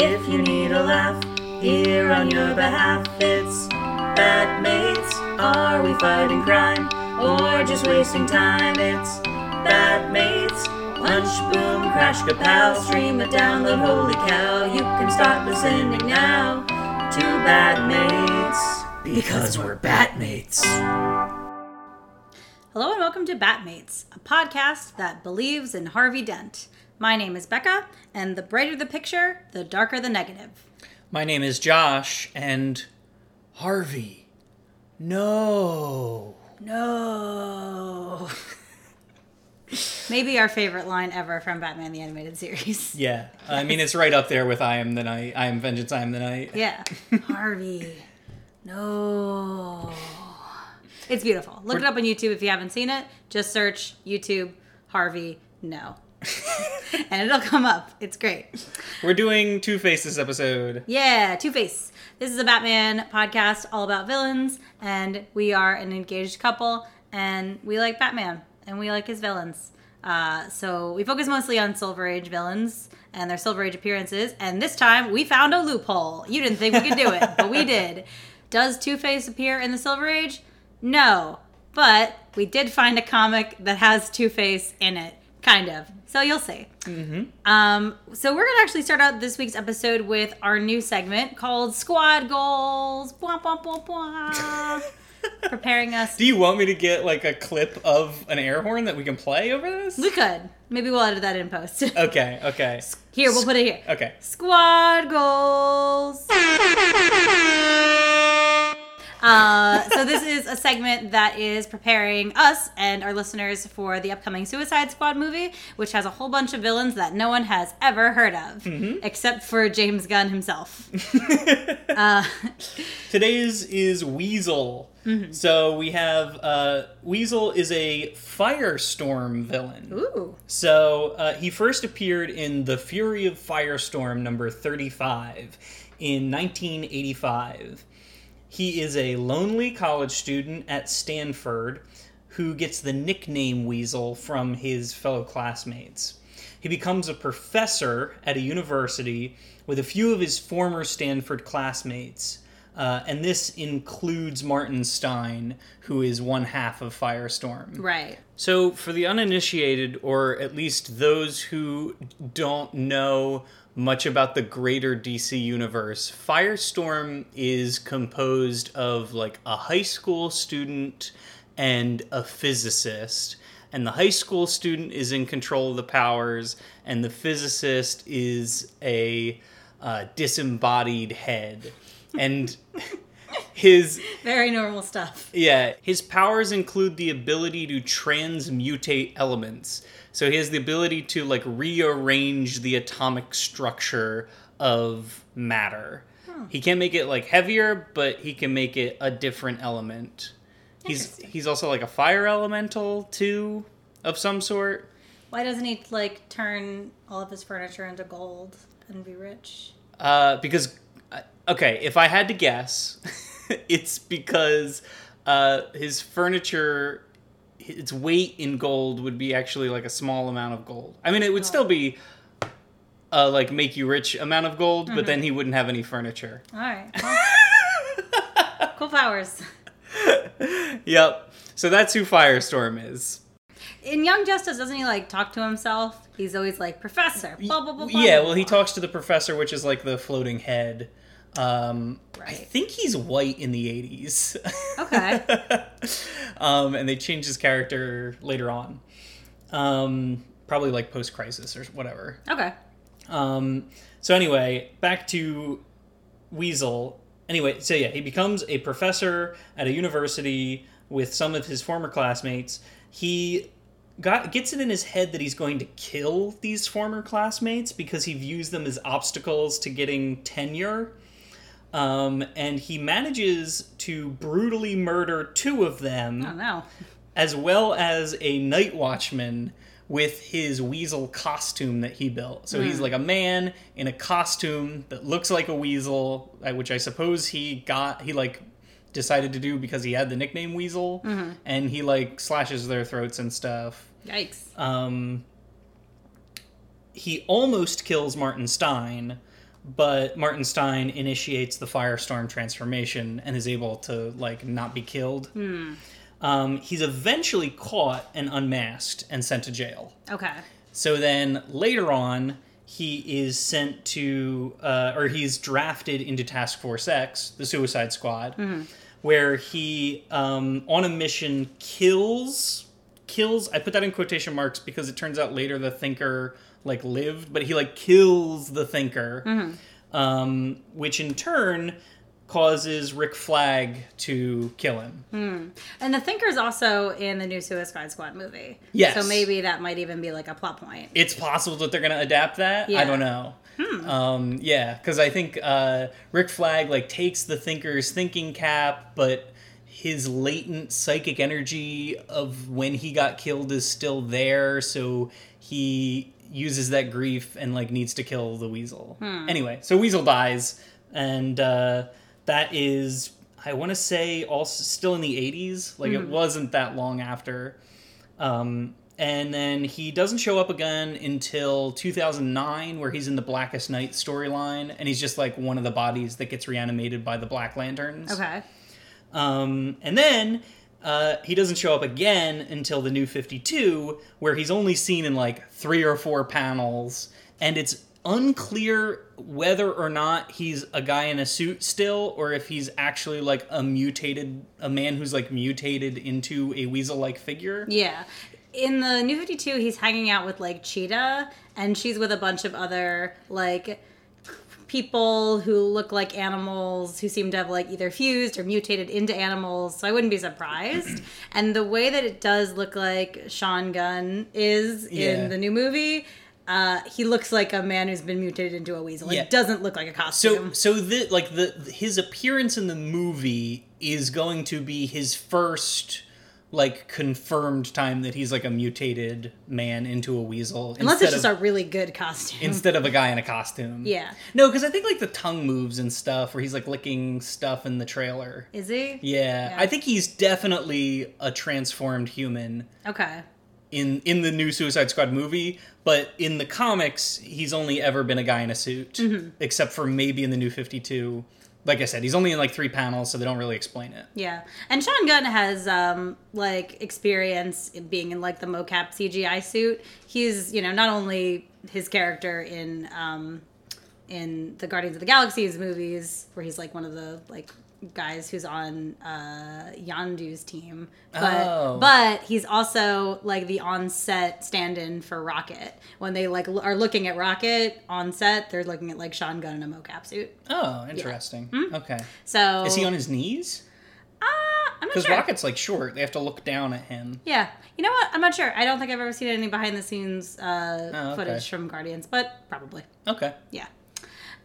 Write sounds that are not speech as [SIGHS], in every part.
If you need a laugh, here on your behalf, it's Batmates. Are we fighting crime or just wasting time? It's Batmates. Punch, boom, crash, kapow, stream it, download, holy cow. You can start listening now to Batmates. Because we're Batmates. Hello and welcome to Batmates, a podcast that believes in Harvey Dent. My name is Becca, and the brighter the picture, the darker the negative. My name is Josh, and Harvey. No. No. [LAUGHS] Maybe our favorite line ever from Batman the Animated Series. [LAUGHS] Yeah, I mean it's right up there with "I am the night." I am vengeance. I am the night. Yeah. [LAUGHS] Harvey. No. It's beautiful. Look it up on YouTube if you haven't seen it. Just search YouTube Harvey No. [LAUGHS] and it'll come up. It's great. We're doing Two Faces episode. Yeah, Two Face. This is a Batman podcast all about villains, and we are an engaged couple, and we like Batman, and we like his villains. Uh, so we focus mostly on Silver Age villains and their Silver Age appearances, and this time we found a loophole. You didn't think we could do it, but we [LAUGHS] did. Does Two Face appear in the Silver Age? No, but we did find a comic that has Two Face in it, kind of. So you'll see. Mm-hmm. Um, so we're gonna actually start out this week's episode with our new segment called Squad Goals. Bwah, bwah, bwah, bwah. [LAUGHS] Preparing us. Do you want me to get like a clip of an air horn that we can play over this? We could. Maybe we'll edit that in post. [LAUGHS] Okay. Okay. Here, we'll put it here. Okay. Squad goals. [LAUGHS] Uh, so this is a segment that is preparing us and our listeners for the upcoming Suicide Squad movie, which has a whole bunch of villains that no one has ever heard of, except for James Gunn himself. [LAUGHS] uh, Today's is Weasel. So we have uh, Weasel is a firestorm villain. ooh, So uh, he first appeared in The Fury of Firestorm number 35 in 1985. He is a lonely college student at Stanford who gets the nickname Weasel from his fellow classmates. He becomes a professor at a university with a few of his former Stanford classmates. Uh, and this includes Martin Stein, who is one half of Firestorm. right. So, for the uninitiated, or at least those who don't know much about the greater DC universe, Firestorm is composed of like a high school student and a physicist. And the high school student is in control of the powers, and the physicist is a uh, disembodied head. And [LAUGHS] his Very normal stuff. yeah, his powers include the ability to transmutate elements. So he has the ability to like rearrange the atomic structure of matter. He can't make it like heavier, but he can make it a different element. He's he's also like a fire elemental too of some sort. Why doesn't he like turn all of his furniture into gold and be rich? Uh, because uh, okay, if I had to guess, [LAUGHS] it's because uh, his furniture, its weight in gold would be actually like a small amount of gold. I mean, it would still be uh, like make you rich amount of gold, but then he wouldn't have any furniture. All right. [LAUGHS] Well, cool powers. Yep. So that's who Firestorm is. In Young Justice, doesn't he like talk to himself? He's always like, Professor, blah, blah, blah, blah. yeah, well, he talks to the professor, which is like the floating head. Um, I think he's white in the 80s. [LAUGHS] Okay. um, and they changed his character later on. Um, probably like post crisis or whatever. Okay. Um, so, anyway, back to Weasel. Anyway, so yeah, he becomes a professor at a university with some of his former classmates. He got gets it in his head that he's going to kill these former classmates because he views them as obstacles to getting tenure. Um, and he manages to brutally murder two of them Oh, no. as well as a night watchman with his weasel costume that he built. So he's like a man in a costume that looks like a weasel, uh, which I suppose he got he like decided to do because he had the nickname Weasel and he like slashes their throats and stuff. Yikes. Um he almost kills Martin Stein, but Martin Stein initiates the Firestorm transformation and is able to like not be killed. Um, he's eventually caught and unmasked and sent to jail. Okay. So then later on, he is sent to, uh, or he's drafted into Task Force X, the Suicide Squad, where he, um, on a mission, kills, kills. I put that in quotation marks because it turns out later the Thinker like lived, but he like kills the Thinker, um, which in turn causes Rick Flag to kill him. And the Thinker's also in the new Suicide Squad movie. Yes. So maybe that might even be like a plot point. it's possible that they're going to adapt that. I don't know. Um, yeah, because I think uh, Rick Flag like takes the Thinker's thinking cap, but his latent psychic energy of when he got killed is still there, so he uses that grief and like needs to kill the Weasel. Anyway, so Weasel dies, and uh, that is I want to say also still in the '80s. Like it wasn't that long after. Um, and then he doesn't show up again until 2009, where he's in the Blackest Night storyline, and he's just like one of the bodies that gets reanimated by the Black Lanterns. Okay. Um, and then uh, he doesn't show up again until the New 52, where he's only seen in like three or four panels, and it's unclear whether or not he's a guy in a suit still, or if he's actually like a mutated, a man who's like mutated into a weasel-like figure. Yeah. In the New 52, he's hanging out with like Cheetah, and she's with a bunch of other like people who look like animals who seem to have like either fused or mutated into animals. So I wouldn't be surprised. [CLEARS THROAT] and the way that it does look like Sean Gunn is Yeah. in the new movie. Uh, he looks like a man who's been mutated into a weasel. Yeah. It doesn't look like a So, costume. so the like the his appearance in the movie is going to be his first like confirmed time that he's like a mutated man into a weasel Unless it's just of, a really good costume. instead of a guy in a costume. yeah. No, because I think like the tongue moves and stuff where he's like licking stuff in the trailer. Is he? Yeah, Yeah. I think he's definitely a transformed human Okay. in in the new Suicide Squad movie, but in the comics, he's only ever been a guy in a suit, Mm-hmm. except for maybe in the new Fifty Two. Like I said, he's only in like three panels, so they don't really explain it. Yeah, and Sean Gunn has um like experience in being in like the mocap CGI suit. He's you know not only his character in um in the Guardians of the Galaxies movies where he's like one of the like guys who's on uh Yondu's team, but Oh. but he's also like the on-set stand-in for Rocket. When they like l- are looking at Rocket on set, they're looking at like Sean Gunn in a mocap suit. Oh, interesting. Okay, So is he on his knees? Uh, I'm not Because sure. Rocket's like short; they have to look down at him. Yeah, you know what? I'm not sure. I don't think I've ever seen any behind the scenes uh, Oh, okay. footage from Guardians, but probably. Okay, Yeah.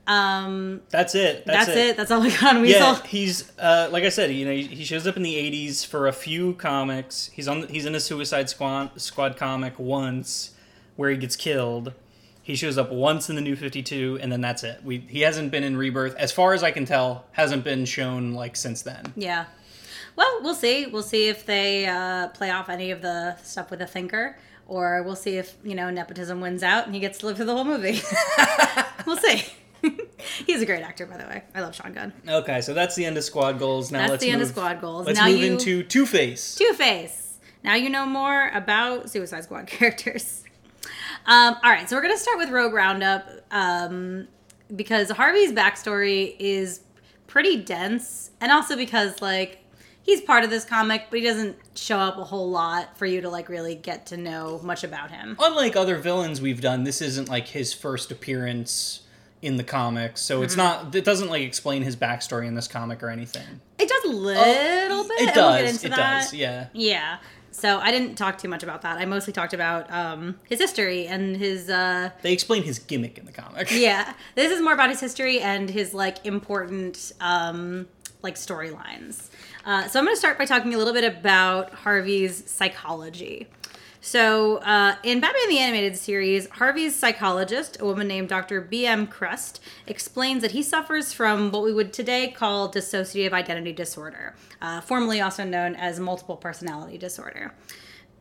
Um, that's it. that's, That's, it. That's all I got on Weasel. Yeah, he's uh, like I said, you know, he- he shows up in the '80s for a few comics. He's on, he's in a Suicide Squad Squad comic once, where he gets killed. He shows up once in the New Fifty Two, and then that's it. We he hasn't been in Rebirth, as far as I can tell. Hasn't been shown like since then. Yeah. Well, we'll see. We'll see if they uh, play off any of the stuff with the thinker, or we'll see if you know nepotism wins out and he gets to live through the whole movie. [LAUGHS] we'll see. [LAUGHS] He's a great actor, by the way. I love Sean Gunn. Okay, so that's the end of Squad Goals. Now That's let's the end of Squad Goals. Let's Now move you- into Two Face. Two Face. Now you know more about Suicide Squad [LAUGHS] characters. Um, all right, so we're gonna start with Rogue Roundup um, because Harvey's backstory is pretty dense, and also because like he's part of this comic, but he doesn't show up a whole lot for you to like really get to know much about him. Unlike other villains we've done, this isn't like his first appearance in the comics, so Mm-hmm. it's not. It doesn't like explain his backstory in this comic or anything. It does a little bit. It and we'll get does. into It that. does. Yeah. Yeah. So I didn't talk too much about that. I mostly talked about um, his history and his uh, They explain his gimmick in the comic. [LAUGHS] yeah this is more about his history and his like important um like storylines uh, so i'm going to start by talking a little bit about harvey's psychology so uh, in batman the animated series harvey's psychologist a woman named dr bm crust explains that he suffers from what we would today call dissociative identity disorder uh, formerly also known as multiple personality disorder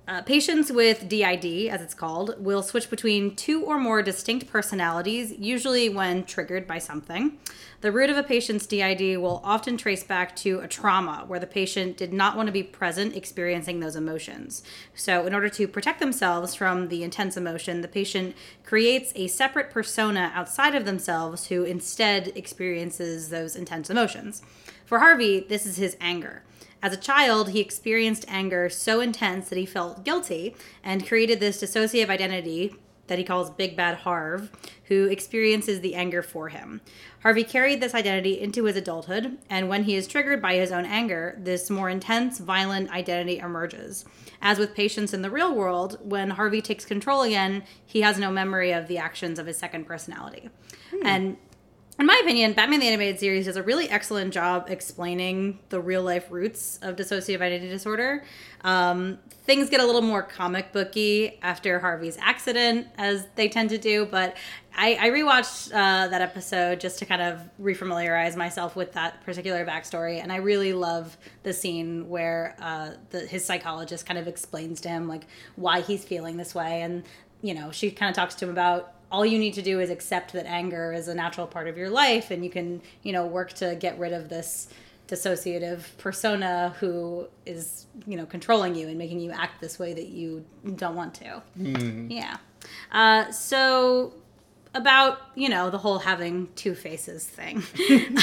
Uh, patients with DID, as it's called, will switch between two or more distinct personalities, usually when triggered by something. The root of a patient's DID will often trace back to a trauma where the patient did not want to be present experiencing those emotions. So, in order to protect themselves from the intense emotion, the patient creates a separate persona outside of themselves who instead experiences those intense emotions. For Harvey, this is his anger. As a child, he experienced anger so intense that he felt guilty and created this dissociative identity that he calls Big Bad Harv, who experiences the anger for him. Harvey carried this identity into his adulthood, and when he is triggered by his own anger, this more intense, violent identity emerges. As with patients in the real world, when Harvey takes control again, he has no memory of the actions of his second personality. Hmm. And in my opinion, Batman the Animated Series does a really excellent job explaining the real life roots of dissociative identity disorder. Um, things get a little more comic booky after Harvey's accident, as they tend to do, but I, I rewatched uh, that episode just to kind of refamiliarize myself with that particular backstory, and I really love the scene where uh, the, his psychologist kind of explains to him like why he's feeling this way, and you know she kind of talks to him about all you need to do is accept that anger is a natural part of your life and you can you know work to get rid of this dissociative persona who is you know controlling you and making you act this way that you don't want to. Yeah. Uh, so about you know the whole having two faces thing. [LAUGHS]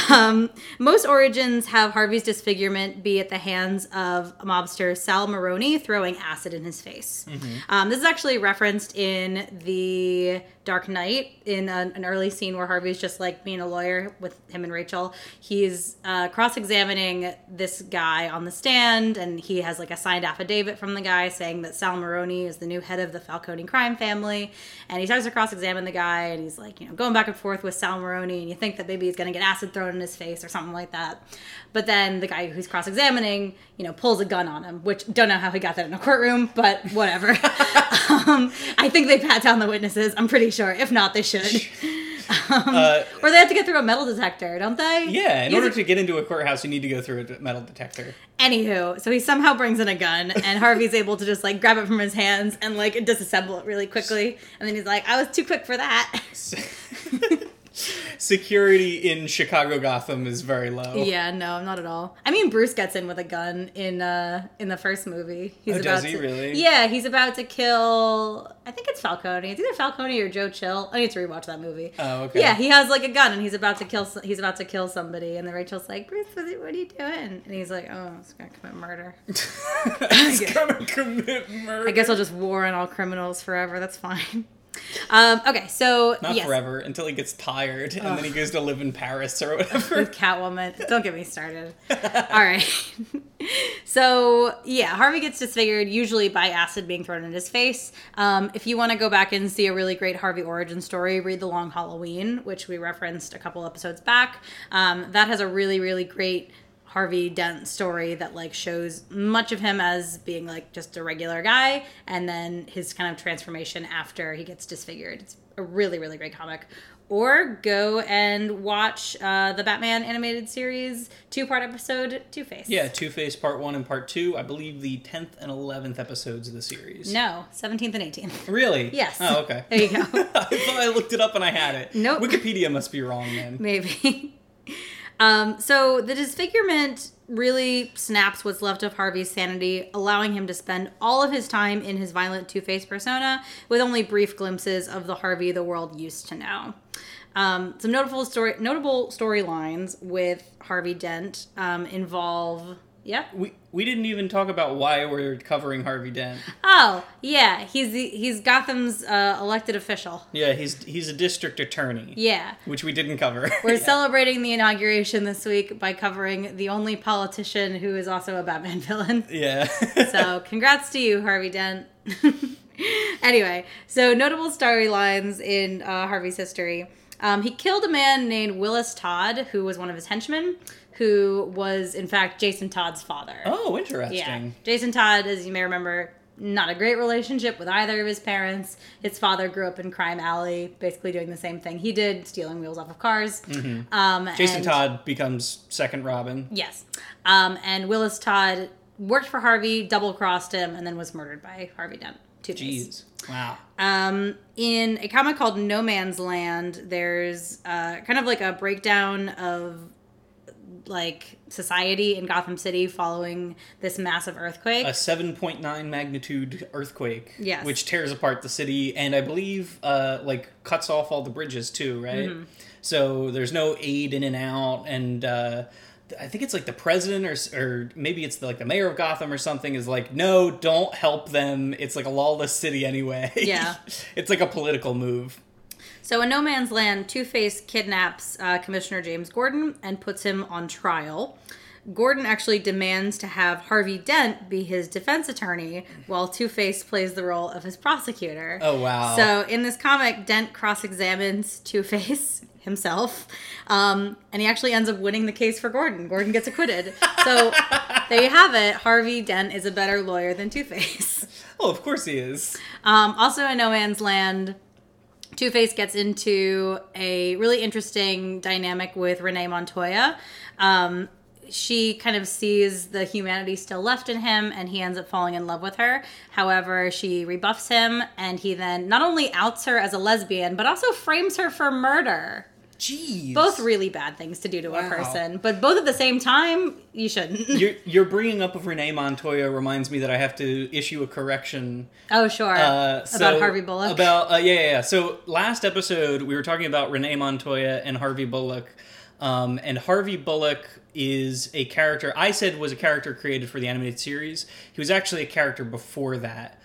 Um, most origins have harvey's disfigurement be at the hands of mobster sal maroni throwing acid in his face. Um, this is actually referenced in the dark knight in a, an early scene where harvey's just like being a lawyer with him and rachel. He's uh, cross-examining this guy on the stand and he has like a signed affidavit from the guy saying that sal maroni is the new head of the falcone crime family. And he starts to cross-examine the guy and he's like you know going back and forth with sal maroni and you think that maybe he's going to get acid thrown in his face or something like that. But then the guy who's cross-examining you know pulls a gun on him which don't know how he got that in a courtroom but whatever. [LAUGHS] [LAUGHS] Um, i think they pat down the witnesses. I'm pretty sure if not they should [LAUGHS] um, Uh, or they have to get through a metal detector don't they yeah, in order to get into a courthouse, you need to go through a metal detector. Anywho, so he somehow brings in a gun, and Harvey's able to just like grab it from his hands and like disassemble it really quickly. And then he's like, "I was too quick for that." [LAUGHS] [LAUGHS] [LAUGHS] Security in Chicago Gotham is very low. yeah, no, not at all. I mean, Bruce gets in with a gun in uh in the first movie. He's Oh, does about he to, really? Yeah, he's about to kill. I think it's Falcone. It's either Falcone or Joe Chill. I need to rewatch that movie. Oh, okay. Yeah, he has like a gun and he's about to kill. He's about to kill somebody, and then Rachel's like, "Bruce, what are you doing?" And he's like, "Oh, I was gonna commit murder." [LAUGHS] He's gonna commit murder. I guess I'll just warn all criminals forever. That's fine. [LAUGHS] Um, okay, so Not yes, forever until he gets tired and then he goes to live in Paris or whatever. with [LAUGHS] Catwoman. Don't get me started. [LAUGHS] All right. [LAUGHS] so yeah, Harvey gets disfigured usually by acid being thrown in his face. Um, if you want to go back and see a really great Harvey origin story, read The Long Halloween, which we referenced a couple episodes back. Um, that has a really really great Harvey Dent story that like shows much of him as being like just a regular guy and then his kind of transformation after he gets disfigured. It's a really really great comic. Or go and watch uh, the Batman animated series two part episode Two Face. yeah, Two Face Part 1 and Part 2, I believe the 10th and 11th episodes of the series. No, 17th and 18th. Really? Yes. Oh, okay. There you go. [LAUGHS] I thought I looked it up and I had it. Nope. Wikipedia must be wrong then. Maybe. Um, so the disfigurement really snaps what's left of Harvey's sanity, allowing him to spend all of his time in his violent Two Face persona with only brief glimpses of the Harvey the world used to know. Um, some notable story, notable storylines with Harvey Dent um, involve. Yeah. We, we didn't even talk about why we're covering Harvey Dent. Oh, yeah. He's the, he's Gotham's uh, elected official. Yeah, he's he's a district attorney, Yeah. which we didn't cover. We're [LAUGHS] Yeah. celebrating the inauguration this week by covering the only politician who is also a Batman villain. Yeah. [LAUGHS] So, congrats to you, Harvey Dent. [LAUGHS] anyway, so notable storylines in uh, Harvey's history. Um, he killed a man named Willis Todd, who was one of his henchmen, who was, in fact, Jason Todd's father. oh, interesting. Yeah. Jason Todd, as you may remember, not a great relationship with either of his parents. His father grew up in Crime Alley, basically doing the same thing he did, stealing wheels off of cars. Um, Jason and- Todd becomes second Robin. Yes. Um, and Willis Todd worked for Harvey, double crossed him, and then was murdered by Harvey Dent. Two. Jeez. Wow. Um, in a comic called No Man's Land, there's uh, kind of like a breakdown of like society in Gotham City following this massive earthquake. A 7.9 magnitude earthquake. Yes. Which tears apart the city and I believe uh, like cuts off all the bridges too, right? Mm-hmm. So there's no aid in and out and uh, I think it's like the president or, or maybe it's the, like the mayor of Gotham or something is like, no, don't help them. It's like a lawless city anyway. Yeah. [LAUGHS] it's like a political move. So in No Man's Land, Two Face kidnaps uh, Commissioner James Gordon and puts him on trial. Gordon actually demands to have Harvey Dent be his defense attorney, while Two Face plays the role of his prosecutor. Oh, wow. So in this comic, Dent cross examines Two Face [LAUGHS] himself, um, and he actually ends up winning the case for Gordon. Gordon gets acquitted. So [LAUGHS] there you have it. Harvey Dent is a better lawyer than Two Face. Oh, of course he is. Um, also in No Man's Land, Two Face gets into a really interesting dynamic with Renee Montoya. Um, she kind of sees the humanity still left in him and he ends up falling in love with her. However, she rebuffs him and he then not only outs her as a lesbian, but also frames her for murder. Jeez. Both really bad things to do to a person, but both at the same time, you shouldn't. [LAUGHS] Your, your bringing up of Renee Montoya reminds me that I have to issue a correction oh, sure. Uh, About Harvey Bullock. About uh, yeah, yeah, yeah. So last episode we were talking about Renee Montoya and Harvey Bullock, um, and Harvey Bullock is a character I said was a character created for the animated series. He was actually a character before that.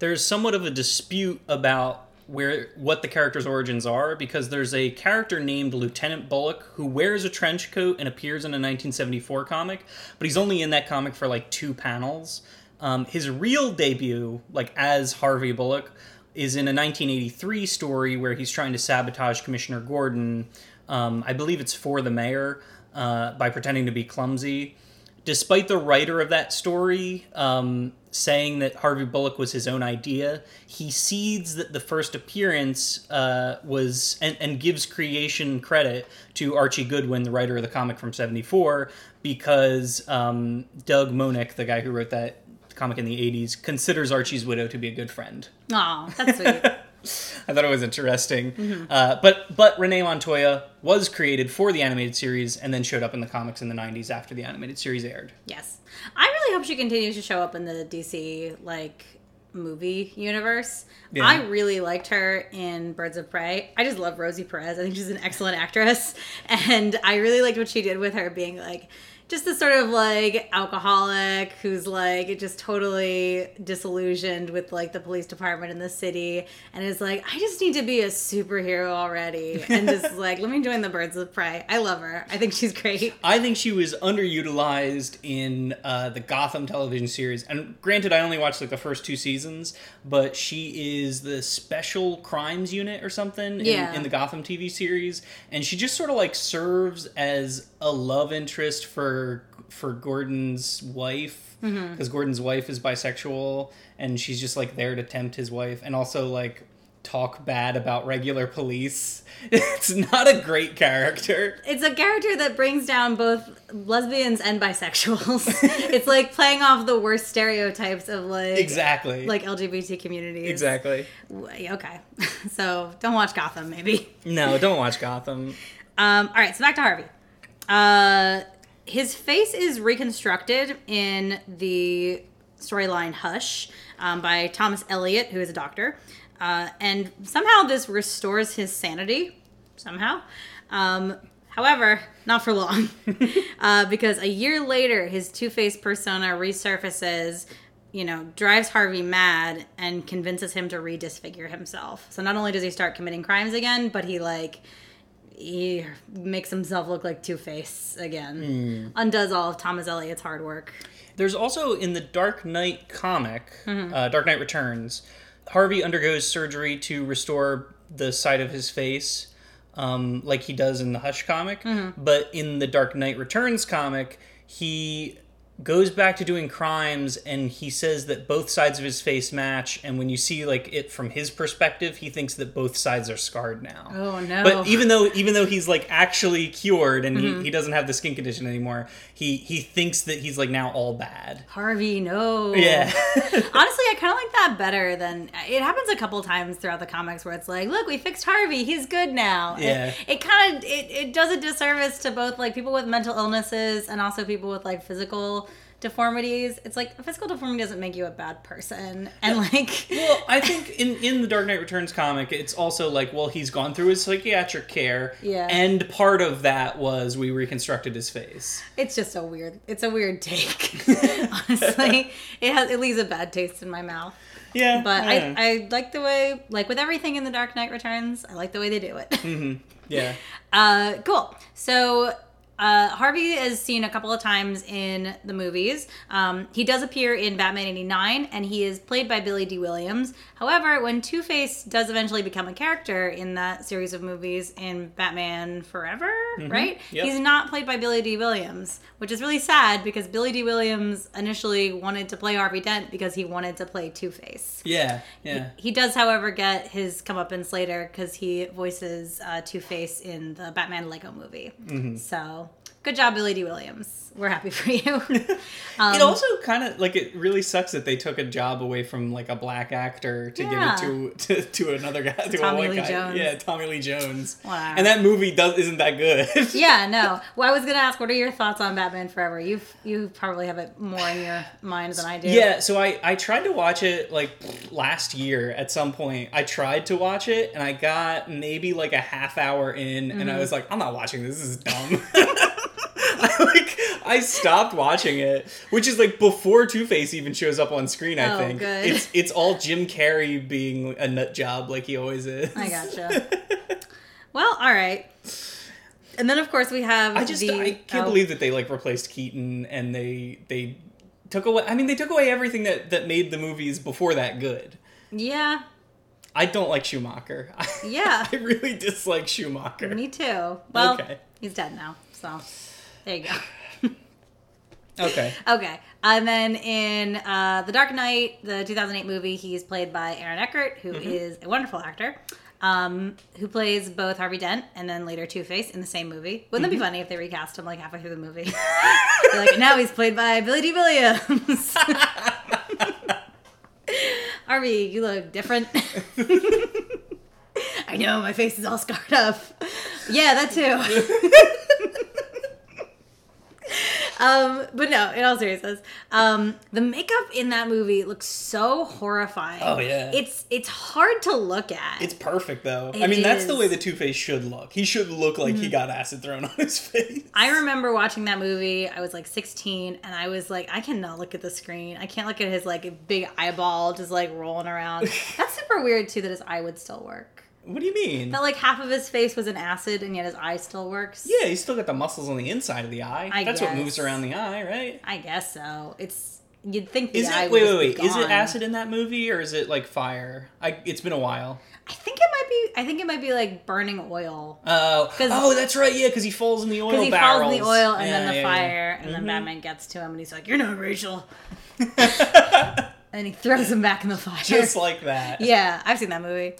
There's somewhat of a dispute about where what the character's origins are because there's a character named Lieutenant Bullock who wears a trench coat and appears in a 1974 comic, but he's only in that comic for like two panels. Um, his real debut, like as Harvey Bullock, is in a 1983 story where he's trying to sabotage Commissioner Gordon. Um, I believe it's for the mayor uh, by pretending to be clumsy despite the writer of that story um, saying that Harvey Bullock was his own idea, he cedes that the first appearance uh, was and, and gives creation credit to Archie Goodwin, the writer of the comic from '74, because um, Doug Moench, the guy who wrote that comic in the '80s, considers Archie's widow to be a good friend. Aw, that's sweet. [LAUGHS] I thought it was interesting. Uh, but but Renee Montoya was created for the animated series and then showed up in the comics in the '90s after the animated series aired. Yes. I really hope she continues to show up in the DC like movie universe. Yeah. I really liked her in Birds of Prey. I just love Rosie Perez. I think she's an excellent actress. [LAUGHS] And I really liked what she did with her being like just this sort of like alcoholic who's like just totally disillusioned with like the police department in the city and is like, I just need to be a superhero already. And just like, let me join the Birds of Prey. I love her. I think she's great. I think she was underutilized in uh, the Gotham television series. And granted, I only watched like the first two seasons, but she is the special crimes unit or something in, Yeah. in the Gotham TV series, and she just sort of like serves as a love interest for for Gordon's wife because Gordon's wife is bisexual, and she's just like there to tempt his wife, and also like talk bad about regular police. [LAUGHS] It's not a great character. It's a character that brings down both lesbians and bisexuals. [LAUGHS] it's like playing off the worst stereotypes of like Exactly. like LGBT communities. exactly. Okay, [LAUGHS] so don't watch Gotham, maybe. No, don't watch Gotham. Um, all right, so back to Harvey. Uh, his face is reconstructed in the storyline Hush um, by Thomas Elliot, who is a doctor. Uh, and somehow this restores his sanity. Somehow. Um, however, not for long. [LAUGHS] uh, because a year later, his two faced persona resurfaces. You know, drives Harvey mad and convinces him to redisfigure himself. So not only does he start committing crimes again, but he like he makes himself look like Two Face again. Undoes all of Thomas Elliot's hard work. There's also in the Dark Knight comic, uh, Dark Knight Returns, Harvey undergoes surgery to restore the side of his face, um, like he does in the Hush comic. But in the Dark Knight Returns comic, he goes back to doing crimes and he says that both sides of his face match and when you see like it from his perspective he thinks that both sides are scarred now Oh, no. but even though even though he's like actually cured and Mm-hmm. he, he doesn't have the skin condition anymore he he thinks that he's like now all bad Harvey, no. yeah [LAUGHS] Honestly, I kind of like that better than it happens a couple times throughout the comics where it's like, look, we fixed Harvey, he's good now. Yeah. It, it kind of it, it does a disservice to both like people with mental illnesses and also people with like physical deformities. It's like a physical deformity doesn't make you a bad person, and like well i [LAUGHS] think in in the dark knight returns comic it's also like well he's gone through his psychiatric care Yeah. and part of that was we reconstructed his face it's just a weird it's a weird take. [LAUGHS] Honestly, it has it leaves a bad taste in my mouth. yeah But yeah. I, I like the way, like with everything in The Dark Knight Returns, I like the way they do it. yeah [LAUGHS] Uh, cool. So uh, Harvey is seen a couple of times in the movies. Um, he does appear in Batman 89, and he is played by Billy Dee Williams. However, when Two Face does eventually become a character in that series of movies in Batman Forever, right? Yep. He's not played by Billy Dee Williams, which is really sad because Billy Dee Williams initially wanted to play Harvey Dent because he wanted to play Two Face. yeah yeah He does, however, get his comeuppance later because he voices uh, Two Face in the Batman Lego movie. Mm-hmm. So, good job, Billy Dee Williams. We're happy for you. [LAUGHS] Um, it also kind of like it really sucks that they took a job away from like a black actor to Yeah. give it to to, to another guy to Tommy a white Lee guy. Jones. Yeah, Tommy Lee Jones. Wow. And that movie does isn't that good. [LAUGHS] yeah, no. Well, I was gonna ask, what are your thoughts on Batman Forever? You you probably have it more in your mind than I do. Yeah, so I I tried to watch it like last year at some point. I tried to watch it and I got maybe like a half hour in and Mm-hmm. I was like, I'm not watching this. This is dumb. [LAUGHS] [LAUGHS] I like I stopped watching it, which is like before Two Face even shows up on screen. I Oh, think good. it's it's all Jim Carrey being a nut job like he always is. I gotcha. [LAUGHS] well, all right. And then, of course, we have. I just the, I can't oh, believe that they like replaced Keaton and they they took away. I mean, they took away everything that that made the movies before that good. Yeah, I don't like Schumacher. [LAUGHS] Yeah. I really dislike Schumacher. me too. Well, Okay. he's dead now, so there you go. [LAUGHS] Okay. Okay. And then in uh, The Dark Knight, the 2008 movie, he's played by Aaron Eckhart, who is a wonderful actor, um, who plays both Harvey Dent and then later Two Face in the same movie. Wouldn't it be funny if they recast him like halfway through the movie? [LAUGHS] Like, now he's played by Billy Dee Williams. [LAUGHS] Harvey, you look different. I know, my face is all scarred up. Yeah, that too. Um, but no, in all seriousness, um, the makeup in that movie looks so horrifying. Oh, yeah. it's it's hard to look at. It's perfect though. It I mean, that's the. Mm-hmm. way the Two Face should look. He should look like he got acid thrown on his face. I remember watching that movie. I was like 16, and I was like, I cannot look at the screen. I can't look at his like big eyeball just like rolling around. [LAUGHS] That's super weird too. That his eye would still work. What do you mean? That like half of his face was in acid, and yet his eye still works. yeah, he's still got the muscles on the inside of the eye. I that's what moves around the eye, right? I guess so. It's you'd think the Is eye it? Wait, wait, wait. Is it acid in that movie or is it like fire? I. It's been a while. I think it might be. I think it might be like burning oil. Oh, oh, that's right. Yeah, because he falls in the oil Because he barrels. falls in the oil and Yeah, then the yeah, yeah. fire, and then Mhm. Batman gets to him and he's like, "You're not Rachel," [LAUGHS] [LAUGHS] and he throws him back in the fire. Just like that. yeah, I've seen that movie.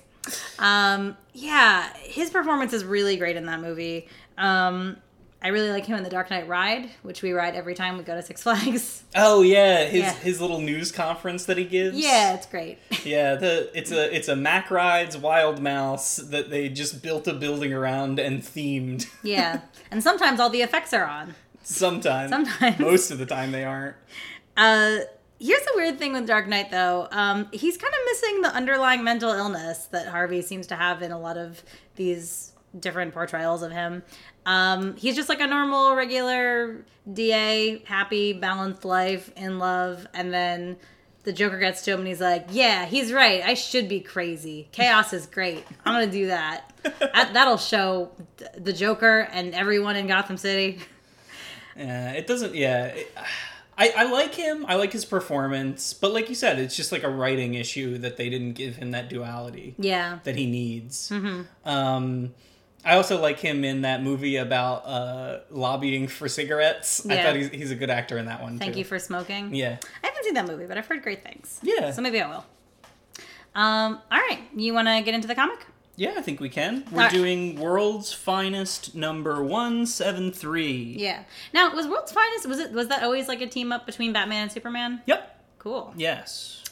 Um, yeah, his performance is really great in that movie. Um, I really like him in the Dark Knight Ride, which we ride every time we go to Six Flags. [LAUGHS] Oh yeah, his Yeah. his little news conference that he gives. Yeah, it's great. [LAUGHS] Yeah, the it's a it's a Mack Rides Wild Mouse that they just built a building around and themed. [LAUGHS] yeah, and sometimes all the effects are on. Sometimes. Sometimes. Most of the time they aren't. Uh, here's the weird thing with Dark Knight, though. Um, he's kind of missing the underlying mental illness that Harvey seems to have in a lot of these different portrayals of him. Um, he's just like a normal, regular DA, happy, balanced life, in love, and then the Joker gets to him and he's like, "Yeah, he's right. I should be crazy. Chaos is great. I'm gonna do that. [LAUGHS] that that'll show the Joker and everyone in Gotham City." Yeah, it doesn't. Yeah, it- I I like him. I like his performance, but like you said, it's just like a writing issue that they didn't give him that duality Yeah. that he needs. Mm-hmm. Um, I also like him in that movie about uh, lobbying for cigarettes. I thought he's, he's a good actor in that one. Thank too. you for smoking. Yeah. I haven't seen that movie, but I've heard great things. Yeah. So maybe I will. Um, all right. You want to get into the comic? Yeah, I think we can. We're doing World's Finest number 173. Yeah. Now, was World's Finest was it was that always like a team up between Batman and Superman? Yep. Cool. Yes.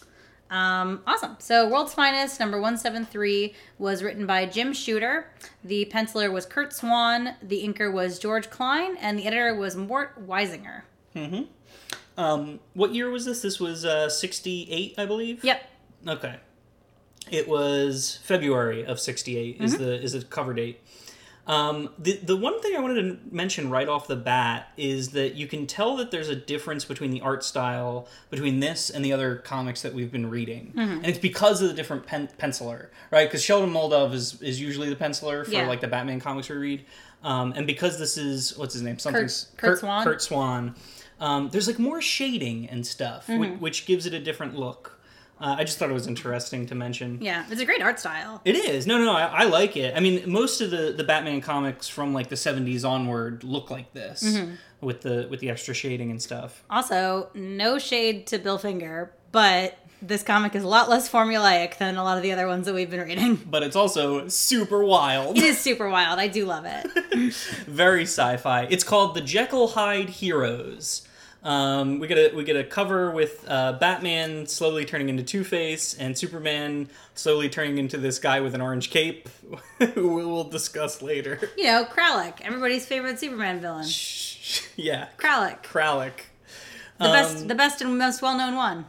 Um, awesome. So, World's Finest, number 173, was written by Jim Shooter. The penciler was Curt Swan. The inker was George Klein. And the editor was Mort Weisinger. Mm hmm. Um, what year was this? This was uh, 68, I believe. Yep. Okay. It was February of '68 is Mm-hmm. the is the cover date. Um, the the one thing I wanted to mention right off the bat is that you can tell that there's a difference between the art style between this and the other comics that we've been reading, Mm-hmm. and it's because of the different pen- penciler, right? Because Sheldon Moldoff is is usually the penciler for Yeah. like the Batman comics we read, um, and because this is what's his name something Curt Swan? Curt Swan. Um, there's like more shading and stuff, Mm-hmm. which gives it a different look. Uh, I just thought it was interesting to mention. Yeah. It's a great art style. It is. No, no, no. I, I like it. I mean, most of the, the Batman comics from like the '70s onward look like this Mm-hmm. with the with the extra shading and stuff. Also, no shade to Bill Finger, but this comic is a lot less formulaic than a lot of the other ones that we've been reading. [LAUGHS] But it's also super wild, It is super wild. I do love it. [LAUGHS] very sci-fi. It's called the Jekyll Hyde Heroes. Um, we get a we get a cover with uh, Batman slowly turning into Two Face and Superman slowly turning into this guy with an orange cape, [LAUGHS] who we will discuss later. You know, Krallick, everybody's favorite Superman villain. yeah, Krallick, Krallick. the Um, best, the best and most well-known one.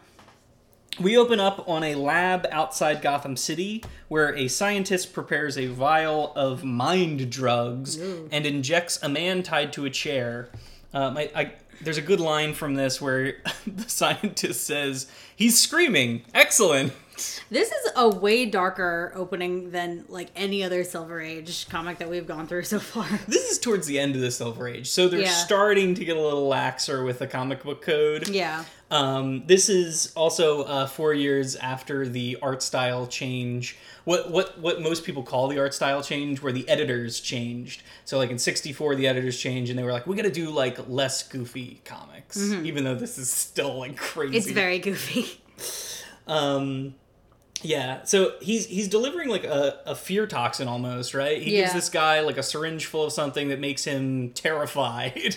We open up on a lab outside Gotham City where a scientist prepares a vial of mind drugs and injects a man tied to a chair. Um, I, I, there's a good line from this where [LAUGHS] the scientist says, He's screaming! Excellent! This is a way darker opening than like any other Silver Age comic that we've gone through so far. [LAUGHS] This is towards the end of the Silver Age, so they're Yeah. starting to get a little laxer with the comic book code. Yeah. Um, this is also uh, four years after the art style change. What what what most people call the art style change, where the editors changed. So like in '64, the editors changed, and they were like, "We got to do like less goofy comics," even though this is still like crazy. Mm-hmm. It's very goofy. Um, yeah. So he's he's delivering like a, a fear toxin almost, right? He gives this guy like a syringe full of something that makes him [LAUGHS] terrified.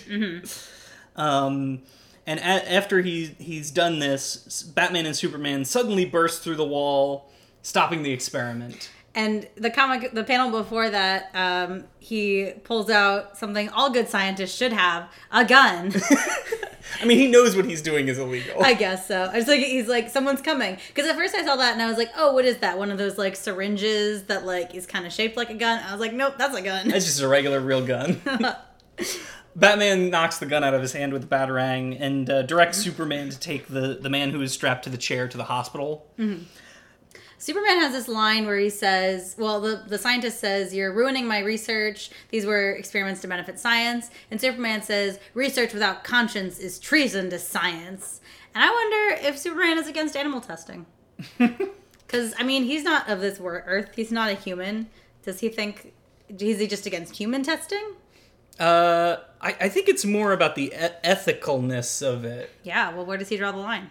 Um, and a- after he he's done this, Batman and Superman suddenly burst through the wall, stopping the experiment. And the comic, the panel before that, um, he pulls out something all good scientists should have a gun. [LAUGHS] I mean, he knows what he's doing is illegal. I guess so. I was like, he's like, someone's coming. Because at first I saw that and I was like, oh, what is that? One of those like syringes that like is kind of shaped like a gun. I was like, nope, that's a gun. It's just a regular real gun. [LAUGHS] Batman knocks the gun out of his hand with a batarang and uh, directs [LAUGHS] Superman to take the, the man who is strapped to the chair to the hospital. Superman has this line where he says, well, the, the scientist says, You're ruining my research. These were experiments to benefit science. And Superman says, Research without conscience is treason to science. And I wonder if Superman is against animal testing. [LAUGHS] Because, I mean, he's not of this earth. He's not a human. Does he think, is he just against human testing? Uh, I, I think it's more about the e- ethicalness of it. Yeah, well, where does he draw the line?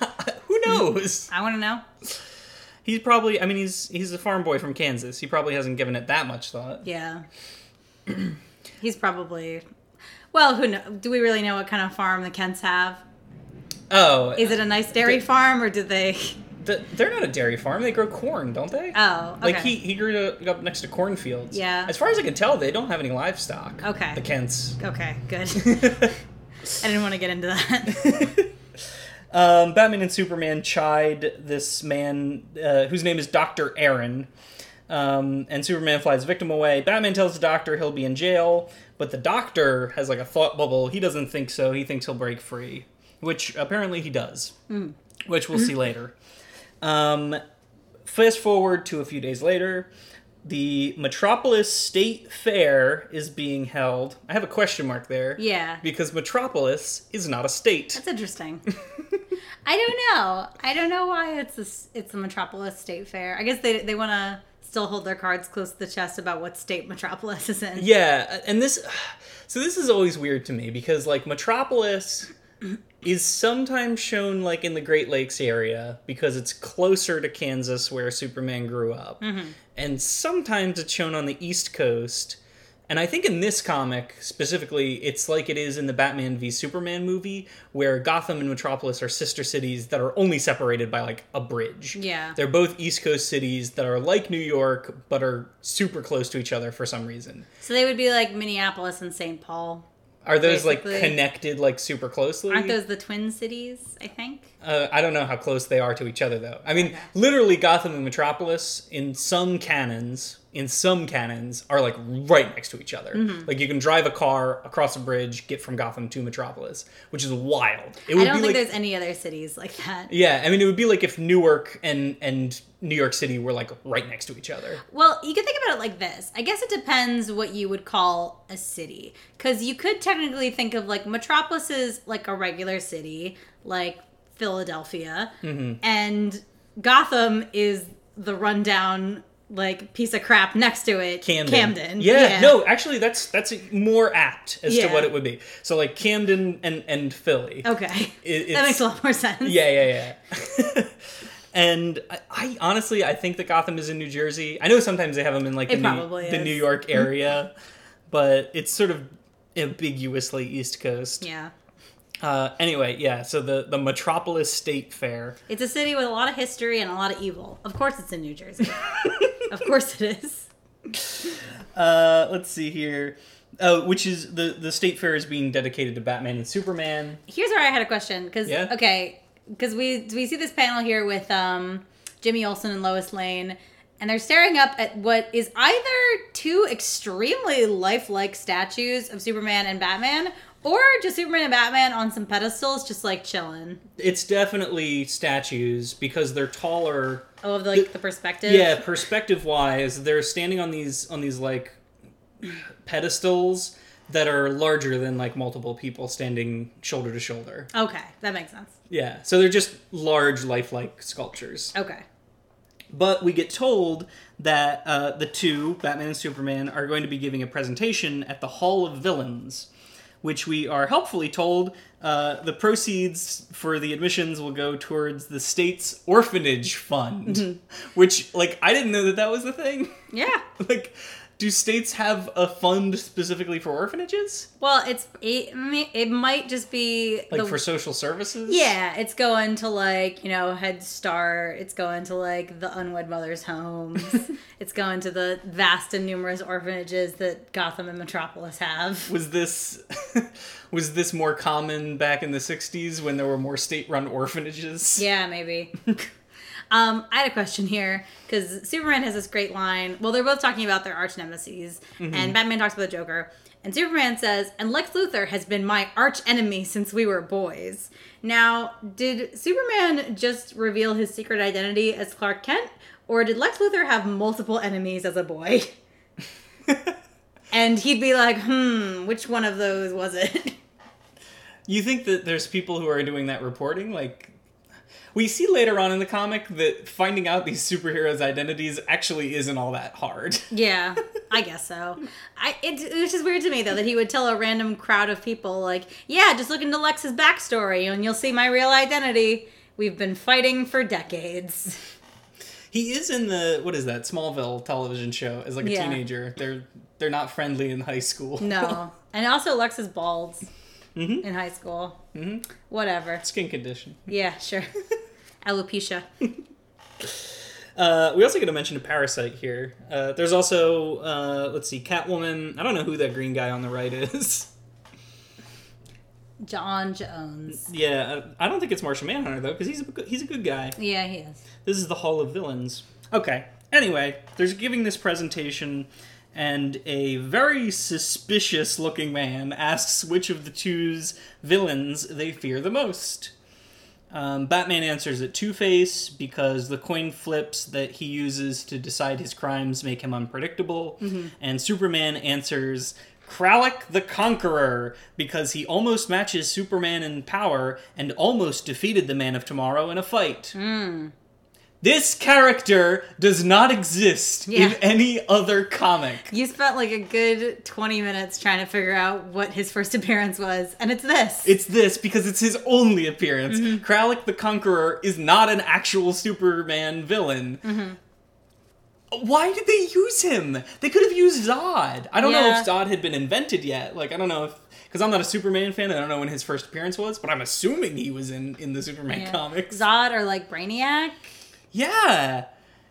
[LAUGHS] Who knows? I want to know. He's probably. I mean, he's he's a farm boy from Kansas. He probably hasn't given it that much thought. Yeah. [CLEARS THROAT] he's probably. Well, who know? Do we really know what kind of farm the Kents have? Oh, Is it a nice dairy farm or did they? th- they're not a dairy farm. They grow corn, don't they? Oh, okay. Like he he grew up next to cornfields. Yeah. As far as I can tell, they don't have any livestock. Okay. The Kents. Okay, good. [LAUGHS] I didn't want to get into that. [LAUGHS] Um, Batman and Superman chide this man uh, whose name is Doctor Aaron. Um, and Superman flies victim away. Batman tells the doctor he'll be in jail, but the doctor has like a thought bubble. He doesn't think so. He thinks he'll break free, which apparently he does, which we'll see later. Um, fast forward to a few days later. The Metropolis State Fair is being held. I have a question mark there. Yeah. Because Metropolis is not a state. That's interesting. [LAUGHS] I don't know. I don't know why it's a, it's a Metropolis State Fair. I guess they they want to still hold their cards close to the chest about what state Metropolis [LAUGHS] is in. Yeah, and this [SIGHS] so this is always weird to me because like Metropolis is sometimes shown like in the Great Lakes area because it's closer to Kansas where Superman grew up. Mm-hmm. And sometimes it's shown on the East Coast. And I think in this comic specifically, it's like it is in the Batman v Superman movie, where Gotham and Metropolis are sister cities that are only separated by like a bridge. Yeah. They're both East Coast cities that are like New York, but are super close to each other for some reason. So they would be like Minneapolis and St. Paul. Are those like connected like super closely? Aren't those the twin cities, I think? Uh, I don't know how close they are to each other though. I mean, literally Gotham and Metropolis in some canons, in some canons are like right next to each other. Mm-hmm. Like you can drive a car across a bridge, get from Gotham to Metropolis, which is wild. It I don't think like there's any other cities like that. Yeah, I mean it would be like if Newark and and New York City were like right next to each other. Well, you can think about it like this. I guess it depends what you would call a city. Because you could technically think of like Metropolis is like a regular city, like Philadelphia, Mm-hmm. and Gotham is the rundown like piece of crap next to it, Camden. Camden. Yeah, no, actually that's that's more apt as Yeah. to what it would be. So like Camden and and Philly. Okay, It- that makes a lot more sense. Yeah, yeah, yeah. [LAUGHS] and I, I honestly, I think that Gotham is in New Jersey. I know sometimes they have them in like the, New, the. New York area, but it's sort of ambiguously East Coast. yeah. Uh, anyway, yeah. So the the Metropolis State Fair. It's a city with a lot of history and a lot of evil. Of course, it's in New Jersey. of course, it is. [LAUGHS] Uh, let's see here. Oh, which is the the state fair is being dedicated to Batman and Superman. Here's where I had a question because Yeah? okay, because we we see this panel here with um, Jimmy Olsen and Lois Lane, and they're staring up at what is either two extremely lifelike statues of Superman and Batman, or just Superman and Batman on some pedestals, just like chilling. It's definitely statues because they're taller. Oh, of like the perspective. Yeah, perspective wise, they're standing on these on these like pedestals that are larger than like multiple people standing shoulder to shoulder. Okay, that makes sense. Yeah, so they're just large lifelike sculptures. Okay. But we get told that uh, the two, Batman and Superman, are going to be giving a presentation at the Hall of Villains, which we are helpfully told uh, the proceeds for the admissions will go towards the state's orphanage fund. Which, like, I didn't know that that was a thing. Yeah. [LAUGHS] like, do states have a fund specifically for orphanages? Well, it's it, it might just be Like the for social services? Yeah, it's going to like, you know, Head Start. It's going to like the unwed mothers' homes. [LAUGHS] it's going to the vast and numerous orphanages that Gotham and Metropolis have. Was this [LAUGHS] was this more common back in the 60s when there were more state-run orphanages? Yeah, maybe. [LAUGHS] um, I had a question here because Superman has this great line. Well, they're both talking about their arch nemesis, and Batman talks about the Joker. And Superman says, and Lex Luthor has been my arch enemy since we were boys. Now, did Superman just reveal his secret identity as Clark Kent, or did Lex Luthor have multiple enemies as a boy? [LAUGHS] and he'd be like, hmm, which one of those was it? You think that there's people who are doing that reporting? Like, we see later on in the comic that finding out these superheroes' identities actually isn't all that hard. [LAUGHS] Yeah, I guess so. I it, it's just weird to me though that he would tell a random crowd of people like, "Yeah, just look into Lex's backstory and you'll see my real identity. We've been fighting for decades." He is in the what is that Smallville television show as like a Yeah. teenager. They're they're not friendly in high school. No, [LAUGHS] and also Lex is bald Mhm. in high school. Mhm. Whatever. Skin condition. Yeah, sure. [LAUGHS] Alopecia. Uh, we also get to mention a parasite here. Uh, there's also uh, let's see, Catwoman. I don't know who that green guy on the right is. [LAUGHS] J'onn J'onzz. yeah, uh, I don't think it's Martian Manhunter though, because he's a good- he's a good guy. Yeah, he is. This is the Hall of Villains. Okay. Anyway, there's giving this presentation, and a very suspicious looking man asks which of the two's villains they fear the most. Um, Batman answers that Two Face because the coin flips that he uses to decide his crimes make him unpredictable. And Superman answers Kralik the Conqueror because he almost matches Superman in power and almost defeated the Man of Tomorrow in a fight. This character does not exist Yeah. in any other comic. You spent like a good 20 minutes trying to figure out what his first [LAUGHS] appearance was, and it's this. It's this because it's his only appearance. Mm-hmm. Kralik the Conqueror is not an actual Superman villain. Mm-hmm. Why did they use him? They could have used Zod. I don't know if Zod had been invented yet. Like I don't know if because I'm not a Superman fan. and I don't know when his first appearance was, but I'm assuming he was in in the Superman Yeah. comics. Zod or like Brainiac. Yeah.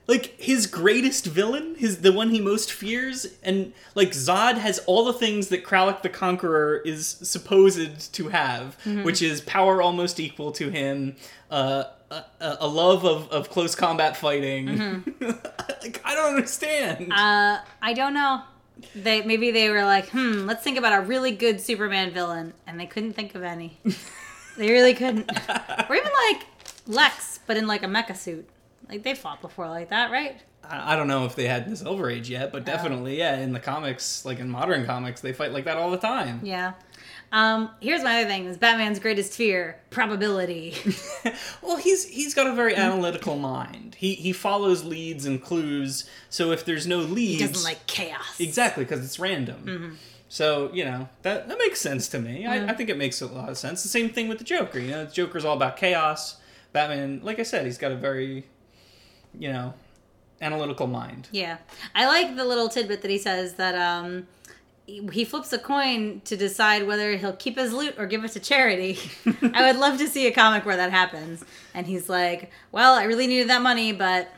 Like his greatest villain, his the one he most fears, and like Zod has all the things that Kralik the Conqueror is supposed to have, Mm-hmm. which is power almost equal to him, uh, a, a love of, of close combat fighting. [LAUGHS] like I don't understand. Mm-hmm. Uh, I don't know. They maybe they were like, hmm, let's think about a really good Superman villain, and they couldn't think of any. [LAUGHS] they really couldn't. or even like Lex, but in like a mecha suit. Like they fought before like that, right? I, I don't know if they had the Silver Age yet, but definitely, yeah, in the comics, like in modern comics, they fight like that all the time. Yeah. Um, here's my other thing: is Batman's greatest fear probability. [LAUGHS] [LAUGHS] well, he's he's got a very analytical mind. He he follows leads and clues. So if there's no leads, He doesn't like chaos. exactly because it's random. Mm-hmm. So you know that that makes sense to me. I, I think it makes a lot of sense. The same thing with the Joker. You know, the Joker's all about chaos. Batman, like I said, he's got a very, you know, analytical mind. Yeah, I like the little tidbit that he says that um, he he flips a coin to decide whether he'll keep his loot or give it to charity. [LAUGHS] I would love to see a comic where that happens. And he's like, "Well, I really needed that money, but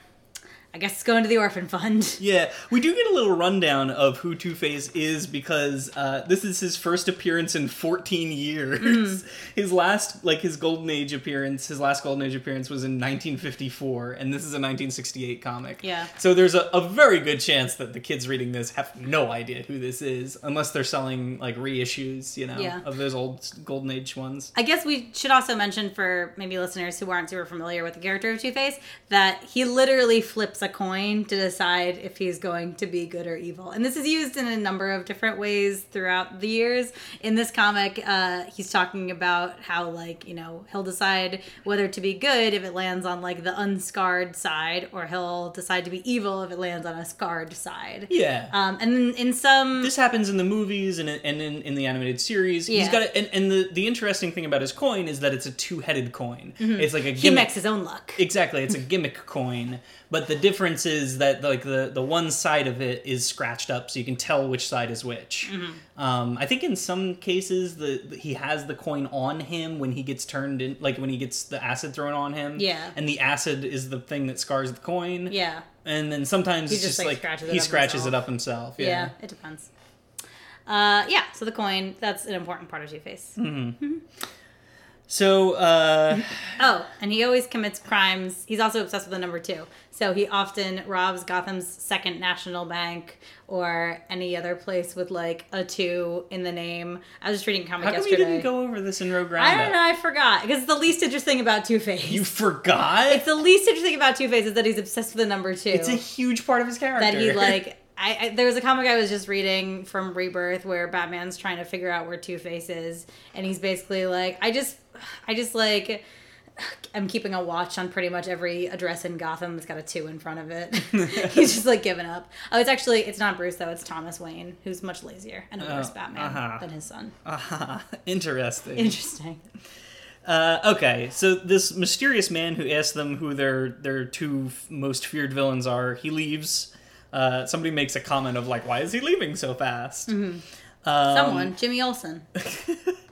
I guess it's going to the orphan fund." [LAUGHS] Yeah, we do get a little rundown of who Two Face is because uh, this is his first appearance in 14 years. Mm. [LAUGHS] His last, like his Golden Age appearance, his last Golden Age appearance was in 1954, and this is a 1968 comic. Yeah. So there's a, a very good chance that the kids reading this have no idea who this is, unless they're selling like reissues, you know, Yeah. of those old Golden Age ones. I guess we should also mention for maybe listeners who aren't super familiar with the character of Two Face that he literally flips a coin to decide if he's going to be good or evil. And this is used in a number of different ways throughout the years. In this comic, uh, he's talking about how, like, you know, he'll decide whether to be good if it lands on, like, the unscarred side, or he'll decide to be evil if it lands on a scarred side. Yeah. Um, and then in some. this happens in the movies and, and in, in the animated series. He's Yeah. got a, and, and the, the interesting thing about his coin is that it's a two-headed coin. It's like a he gimmick. makes his own luck. Exactly, it's a [LAUGHS] gimmick coin, but the difference is that like the the one side of it is scratched up, so you can tell which side is which. Mm-hmm. Um, I think in some cases the, the- he has the coin on him when he gets turned in, like when he gets the acid thrown on him. Yeah. and the acid is the thing that scars the coin. Yeah. and then sometimes He it's just, just, like, like, scratches it he up scratches himself. it up himself. Yeah, Yeah. it depends. Uh, yeah, so the coin, that's an important part of Two Face. Mm-hmm. So uh, Oh, and he always commits crimes. He's also obsessed with the number two. So he often robs Gotham's second national bank or any other place with like a two in the name. I was just reading a comic how come you yesterday. didn't go over this in Rogue I don't know, I forgot. Because it's the least interesting about Two Face. You forgot. It's the least interesting about Two Face is that he's obsessed with the number two. It's a huge part of his character. that he like I, I there was a comic I was just reading from Rebirth where Batman's trying to figure out where Two Face is, and he's basically like, I just, I just like, I'm keeping a watch on pretty much every address in Gotham that's got a two in front of it. [LAUGHS] he's just like given up. Oh, it's actually it's not Bruce though; it's Thomas Wayne, who's much lazier and a worse Oh, Batman uh-huh. than his son. Ah, [LAUGHS] interesting. Interesting. Uh, okay, so this mysterious man who asks them who their their two f- most feared villains are, he leaves. Uh, somebody makes a comment of like, "Why is he leaving so fast?" Um, Someone, Jimmy Olsen. [LAUGHS]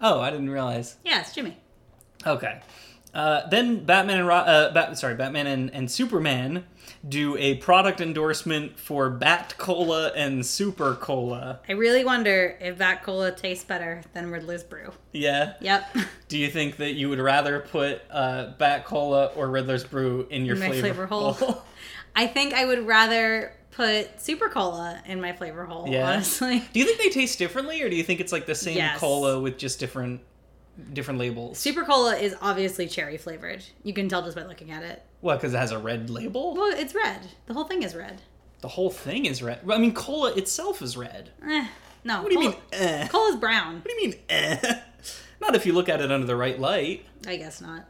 Oh, I didn't realize. Yeah, it's Jimmy. Okay. Uh, then Batman and Ro- uh, Bat- sorry, Batman and, and Superman do a product endorsement for Bat Cola and Super Cola. I really wonder if Bat cola tastes better than Riddler's brew. Yeah. Yep. [LAUGHS] Do you think that you would rather put uh, Bat Cola or Riddler's Brew in your In flavor, flavor hole. [LAUGHS] I think I would rather put super cola in my flavor hole, Yeah. honestly. Do you think they taste differently, or do you think it's like the same Yes. cola with just different different labels? Super cola is obviously cherry flavored. You can tell just by looking at it. What? Because it has a red label. Well, it's red. The whole thing is red. The whole thing is red. I mean, cola itself is red. Eh, no. What do you cola, mean? Eh? Cola's brown. What do you mean? Eh? Not if you look at it under the right light. I guess not.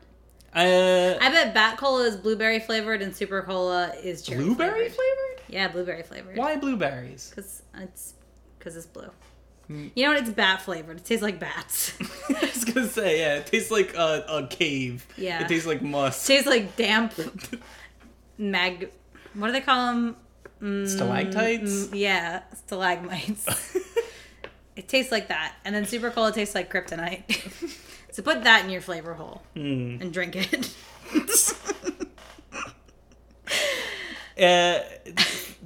Uh, I bet Bat Cola is blueberry flavored and Super Cola is cherry blueberry flavored. flavored? Yeah, blueberry flavored. Why blueberries? Because it's because it's blue. Hmm. You know what? It's bat flavored. It tastes like bats. [LAUGHS] I was gonna say, yeah, it tastes like a, a cave. Yeah. It tastes like It musk. tastes like damp [LAUGHS] mag. What do they call them? Stalactites? Yeah, stalagmites. [LAUGHS] it tastes like that, and then Super Cola tastes like kryptonite. so put that in your flavor hole Hmm. and drink it. Uh,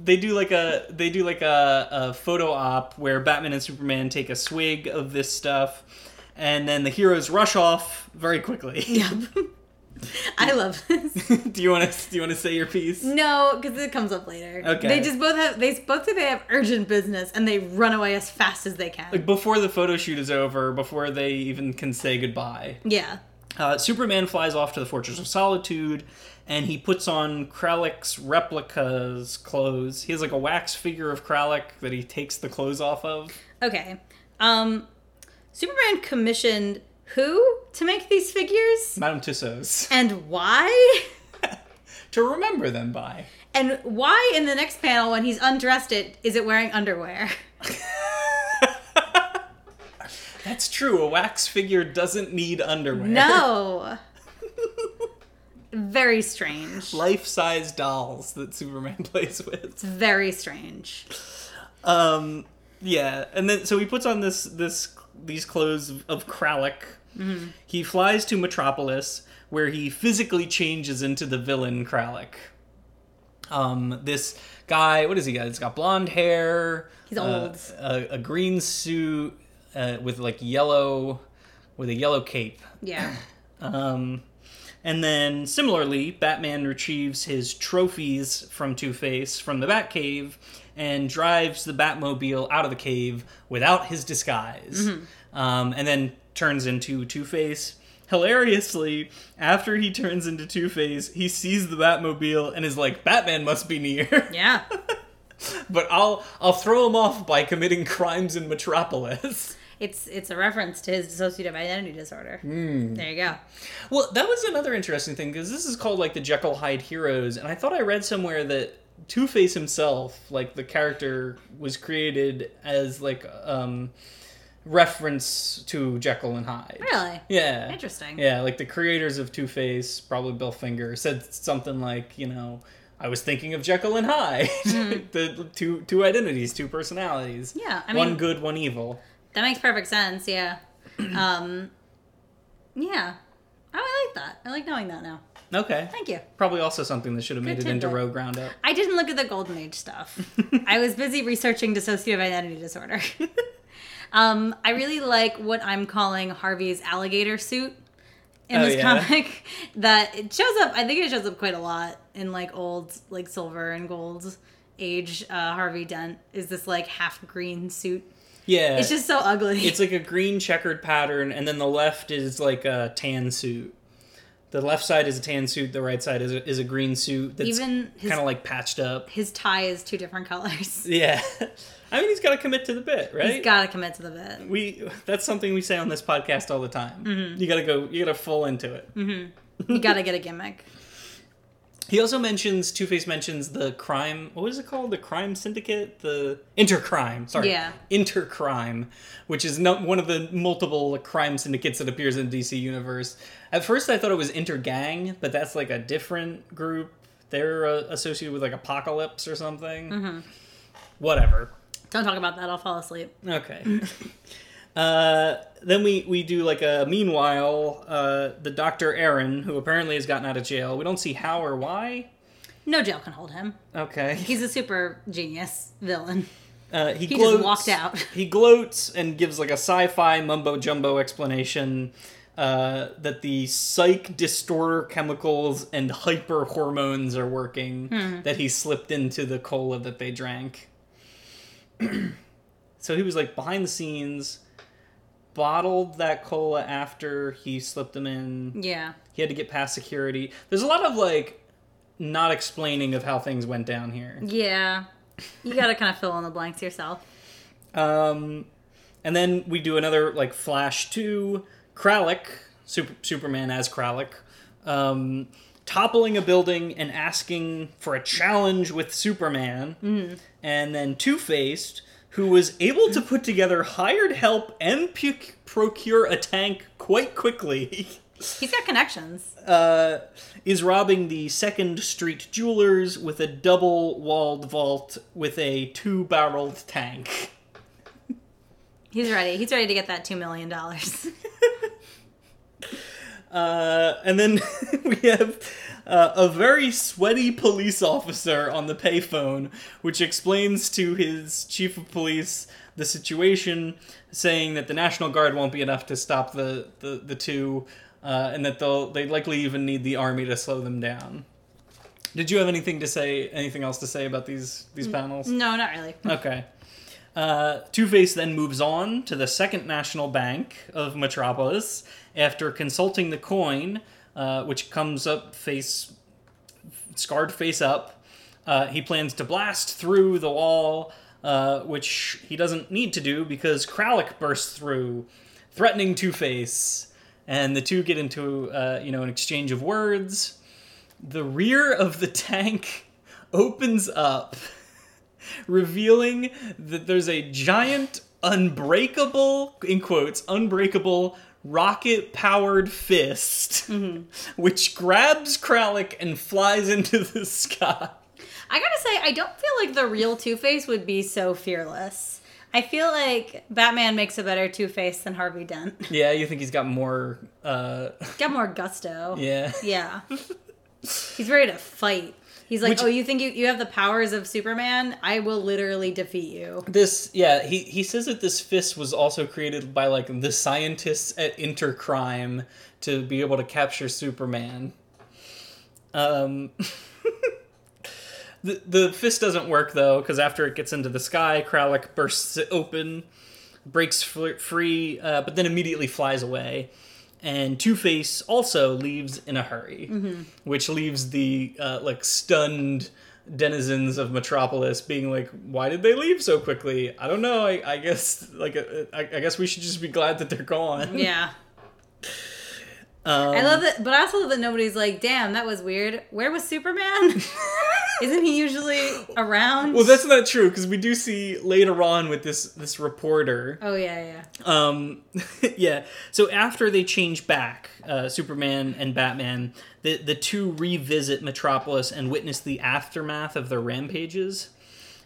they do like a they do like a, a photo op where Batman and Superman take a swig of this stuff, and then the heroes rush off very quickly. Yep. [LAUGHS] I love this. [LAUGHS] do you want to do you want to say your piece? No, because it comes up later. Okay. They just both have. They both say they have urgent business, and they run away as fast as they can. Like before the photo shoot is over, before they even can say goodbye. yeah. Uh, Superman flies off to the Fortress of Solitude, and he puts on Kralik's replica's clothes. He has like a wax figure of Kralik that he takes the clothes off of. Okay. Um, Superman commissioned who to make these figures, Madame Tussauds. and why? [LAUGHS] to remember them by. And why in the next panel, when he's undressed, it is it wearing underwear? [LAUGHS] That's true. A wax figure doesn't need underwear. No. [LAUGHS] Very strange. Life-size dolls that Superman [LAUGHS] plays with. It's very strange. Um, yeah, and then so he puts on this this these clothes of, of Kralik. He flies to Metropolis, where he physically changes into the villain Kralik. Um, this guy, what is he got? He's got blonde hair. He's uh, old. a, a green suit uh, with like yellow, with a yellow cape. Yeah. [LAUGHS] Um, and then similarly, Batman retrieves his trophies from Two Face from the Batcave and drives the Batmobile out of the cave without his disguise. Um, and then turns into Two Face. Hilariously, after he turns into Two Face, he sees the Batmobile and is like, "Batman must be near." [LAUGHS] Yeah. but I'll I'll throw him off by committing crimes in Metropolis. It's it's a reference to his dissociative identity disorder. There you go. Well, that was another interesting thing because this is called like the Jekyll Hyde Heroes, and I thought I read somewhere that Two Face himself, like the character, was created as like um reference to Jekyll and Hyde. Really? Yeah. Interesting. Yeah, like the creators of Two Face, probably Bill Finger, said something like, you know, I was thinking of Jekyll and Hyde, [LAUGHS] the two two identities, two personalities. Yeah, I one good, one evil. That makes perfect sense. Yeah. [CLEARS THROAT] Um. Yeah. Oh, I like that. I like knowing that now. Okay. Thank you. Probably also something that should have made Good it into. Rogue Roundup. I didn't look at the Golden Age stuff. [LAUGHS] I was busy researching dissociative identity disorder. [LAUGHS] um, I really like what I'm calling Harvey's alligator suit in Oh, this yeah? comic. [LAUGHS] That it shows up. I think it shows up quite a lot in like old, like silver and gold age. Uh, Harvey Dent is this like half green suit. Yeah. It's just so ugly. it's like a [LAUGHS] green checkered pattern, and then the left is like a tan suit. The left side is a tan suit. The right side is a, is a green suit that's Even kind of like patched up. his tie is two different colors. [LAUGHS] Yeah, I mean he's got to commit to the bit, right? He's got to commit to the bit. we that's something we say on this podcast all the time. Mm-hmm. You got to go. You got to full into it. You got to get a gimmick. He also mentions Two Face mentions the crime. What was it called? The crime syndicate, the intercrime. Sorry, Yeah. intercrime, which is not one of the multiple crime syndicates that appears in DC universe. At first, I thought it was Intergang, but that's like a different group. They're uh, associated with like Apokolips or something. Mm-hmm. Whatever. Don't talk about that. I'll fall asleep. Okay. [LAUGHS] uh, then we, we do like a meanwhile, uh, the Dr. Aaron, who apparently has gotten out of jail. We don't see how or why. No jail can hold him. Okay. He's a super genius villain. Uh, he, He gloats, just walked out. [LAUGHS] He gloats and gives like a sci-fi mumbo jumbo explanation uh, that the psych distorter chemicals and hyper hormones are working. Hmm. That he slipped into the cola that they drank. [CLEARS THROAT] so he was like behind the scenes, bottled that cola after he slipped them in. Yeah. He had to get past security. There's a lot of like not explaining of how things went down here. Yeah. You got to kind of fill in the blanks yourself. Um, and then we do another like Flash to Kralik, Super, Superman as Kralik. um, toppling a building and asking for a challenge with Superman, and then Two Faced, who was able to put together hired help and procure a tank quite quickly. [LAUGHS] He's got connections. uh, is robbing the Second Street Jewelers with a double walled vault with a two barreled tank. He's ready. He's ready to get that two million dollars. [LAUGHS] Uh, and then [LAUGHS] we have uh, a very sweaty police officer on the payphone, which explains to his chief of police the situation, saying that the National Guard won't be enough to stop the, the, the two, uh, and that they'll they likely even need the army to slow them down. Did you have anything to say? Anything else to say about these these panels? no, not really. [LAUGHS] Okay. Uh, Two Face then moves on to the Second National Bank of Metropolis after consulting the coin, uh, which comes up face scarred face up. Uh, he plans to blast through the wall, uh, which he doesn't need to do because Kralik bursts through, threatening Two Face, and the two get into uh, you know an exchange of words. The rear of the tank [LAUGHS] opens up [LAUGHS] revealing that there's a giant unbreakable in quotes unbreakable rocket powered fist [LAUGHS] which grabs Kralik and flies into the sky. I gotta say, I don't feel like the real Two Face would be so fearless. I feel like Batman makes a better Two Face than Harvey Dent. [LAUGHS] Yeah, you think he's got more uh Got more gusto. [LAUGHS] yeah. Yeah. He's ready to fight. He's like, Which- oh, you think you, you have the powers of Superman? I will literally defeat you. This yeah, he he says that this fist was also created by like the scientists at Intercrime to be able to capture Superman. Um [LAUGHS] The, the fist doesn't work though because after it gets into the sky, Kralik bursts it open, breaks free, uh, but then immediately flies away. And Two Face also leaves in a hurry, which leaves the uh, like stunned denizens of Metropolis being like, "Why did they leave so quickly? I don't know. I, I guess like uh, I, I guess we should just be glad that they're gone." Yeah. Um, I love it, but I also love that nobody's like, damn, that was weird. Where was Superman? [LAUGHS] Isn't he usually around? Well, that's not true because we do see later on with this this reporter Oh, yeah, yeah. Um, [LAUGHS] yeah. So after they change back, uh, Superman and Batman, the the two revisit Metropolis and witness the aftermath of their rampages.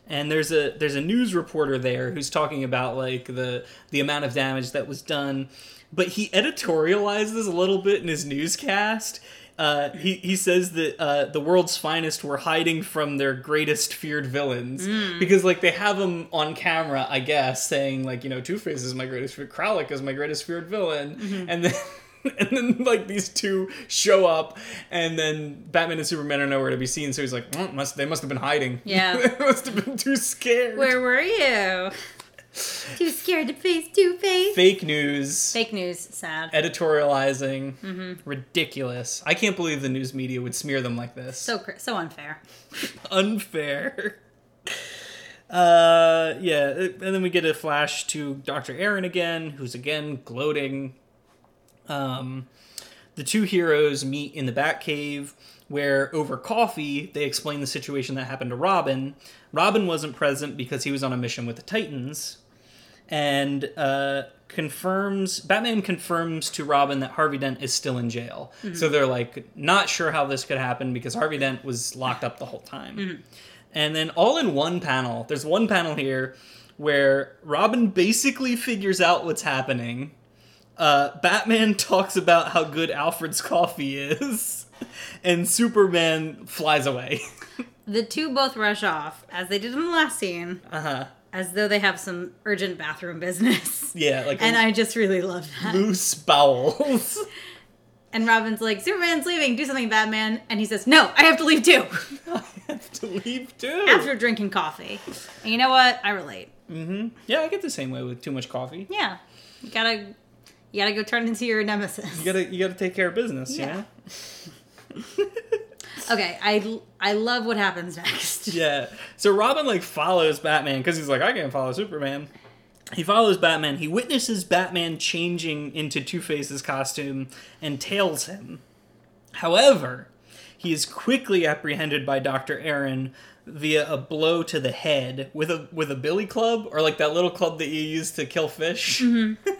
And there's a there's a news reporter there who's talking about like the the amount of damage that was done, but he editorializes a little bit in his newscast. Uh, he, he says that uh, the world's finest were hiding from their greatest feared villains because like they have him on camera, I guess, saying like you know Two Face is my greatest feared, Kralik is my greatest feared villain, and then [LAUGHS] and then like these two show up, and then Batman and Superman are nowhere to be seen. So he's like, "Mm, must they must have been hiding? Yeah. [LAUGHS] they must have been too scared. Where were you? Too scared to face Two Face. Fake news. Fake news, sad. Editorializing, ridiculous. I can't believe the news media would smear them like this. So cr- so unfair. [LAUGHS] unfair. Uh, yeah, and then we get a flash to Dr. Aaron again, who's again gloating. Um, the two heroes meet in the Batcave, where over coffee they explain the situation that happened to Robin. Robin wasn't present because he was on a mission with the Titans, and uh, confirms Batman confirms to Robin that Harvey Dent is still in jail. So they're like not sure how this could happen because Harvey Dent was locked up the whole time. And then all in one panel, there's one panel here where Robin basically figures out what's happening. Uh, Batman [LAUGHS] talks about how good Alfred's coffee is, [LAUGHS] and Superman flies away. [LAUGHS] The two both rush off, as they did in the last scene, uh huh. As though they have some urgent bathroom business. [LAUGHS] Yeah, like And I just really love that. loose bowels. [LAUGHS] And Robin's like, Superman's leaving, do something, Batman. And he says, No, I have to leave too. [LAUGHS] I have to leave too. After drinking coffee. And you know what? I relate. Mm-hmm. yeah, I get the same way with too much coffee. Yeah. You gotta you gotta go turn into your nemesis. You gotta you gotta take care of business. Yeah. Yeah. Okay, I I love what happens next. [LAUGHS] Yeah. So Robin like follows Batman because he's like, I can't follow Superman. He follows Batman. He witnesses Batman changing into Two Face's costume and tails him. However, he is quickly apprehended by Dr. Aaron via a blow to the head with a with a billy club or like that little club that you use to kill fish. Mm-hmm. [LAUGHS]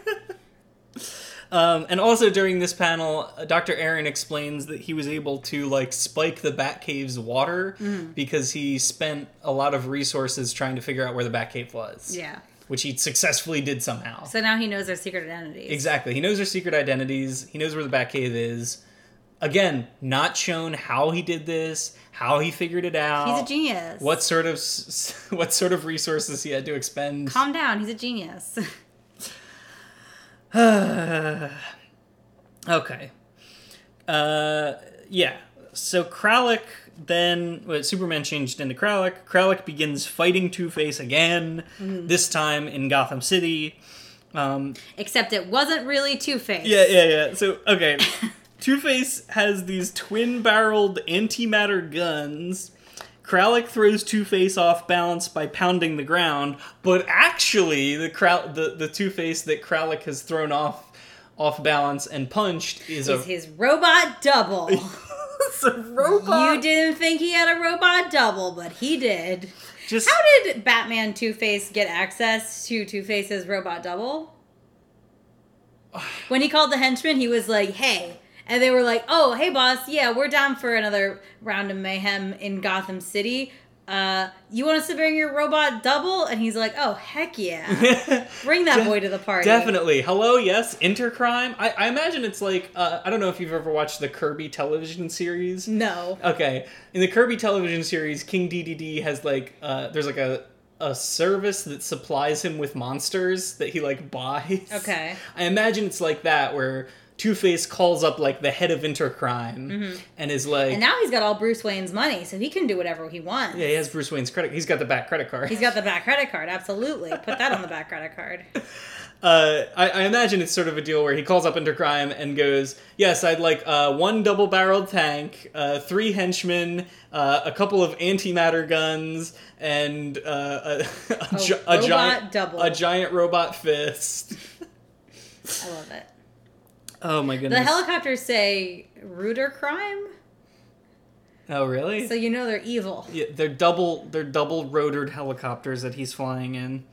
um, and also during this panel, uh, Dr. Aaron explains that he was able to like spike the Batcave's water because he spent a lot of resources trying to figure out where the Batcave was. Yeah. Which he successfully did somehow. So now he knows their secret identities. Exactly. He knows their secret identities. He knows where the Batcave is. Again, not shown how he did this, how he figured it out. He's a genius. What sort of [LAUGHS] what sort of resources he had to expend? Calm down. He's a genius. [LAUGHS] [SIGHS] okay. Uh, yeah. So Kralik then, well, Superman changed into Kralik. Kralik begins fighting Two Face again. Mm-hmm. This time in Gotham City. Um, Except it wasn't really Two Face. Yeah, yeah, yeah. So, okay. [LAUGHS] Two Face has these twin barreled antimatter guns. Kralik throws Two Face off balance by pounding the ground, but actually, the Crow- the, the Two Face that Kralik has thrown off off balance and punched is a, his robot double. [LAUGHS] it's a robot. you didn't think he had a robot double, but he did. Just How did Batman Two Face get access to Two Face's robot double? [SIGHS] When he called the henchman, he was like, "Hey," and they were like, "Oh, hey, boss, yeah, we're down for another round of mayhem in Gotham City. Uh, you want us to bring your robot double?" And he's like, "Oh, heck yeah, [LAUGHS] bring that De- boy to the party." Definitely. Hello, yes, Intercrime. I, I imagine it's like uh, I don't know if you've ever watched the Kirby television series. No. Okay, in the Kirby television series, King Dedede has like uh, there's like a a service that supplies him with monsters that he like buys. Okay. [LAUGHS] I imagine it's like that where Two Face calls up like the head of Intercrime and is like, Mm-hmm. And now he's got all Bruce Wayne's money, so he can do whatever he wants. yeah, he has Bruce Wayne's credit. He's got the back credit card. He's got the back credit card, absolutely. Put that on the back credit card. [LAUGHS] uh, I, I imagine it's sort of a deal where he calls up Intercrime and goes, "Yes, I'd like uh, one double-barreled tank, uh, three henchmen, uh, a couple of antimatter guns, and uh, a, [LAUGHS] a, gi- a robot giant double. a giant robot fist." I love it. Oh my goodness! The helicopters say Rooter crime, oh really? so you know they're evil. Yeah, they're double they're double rotored helicopters that he's flying in.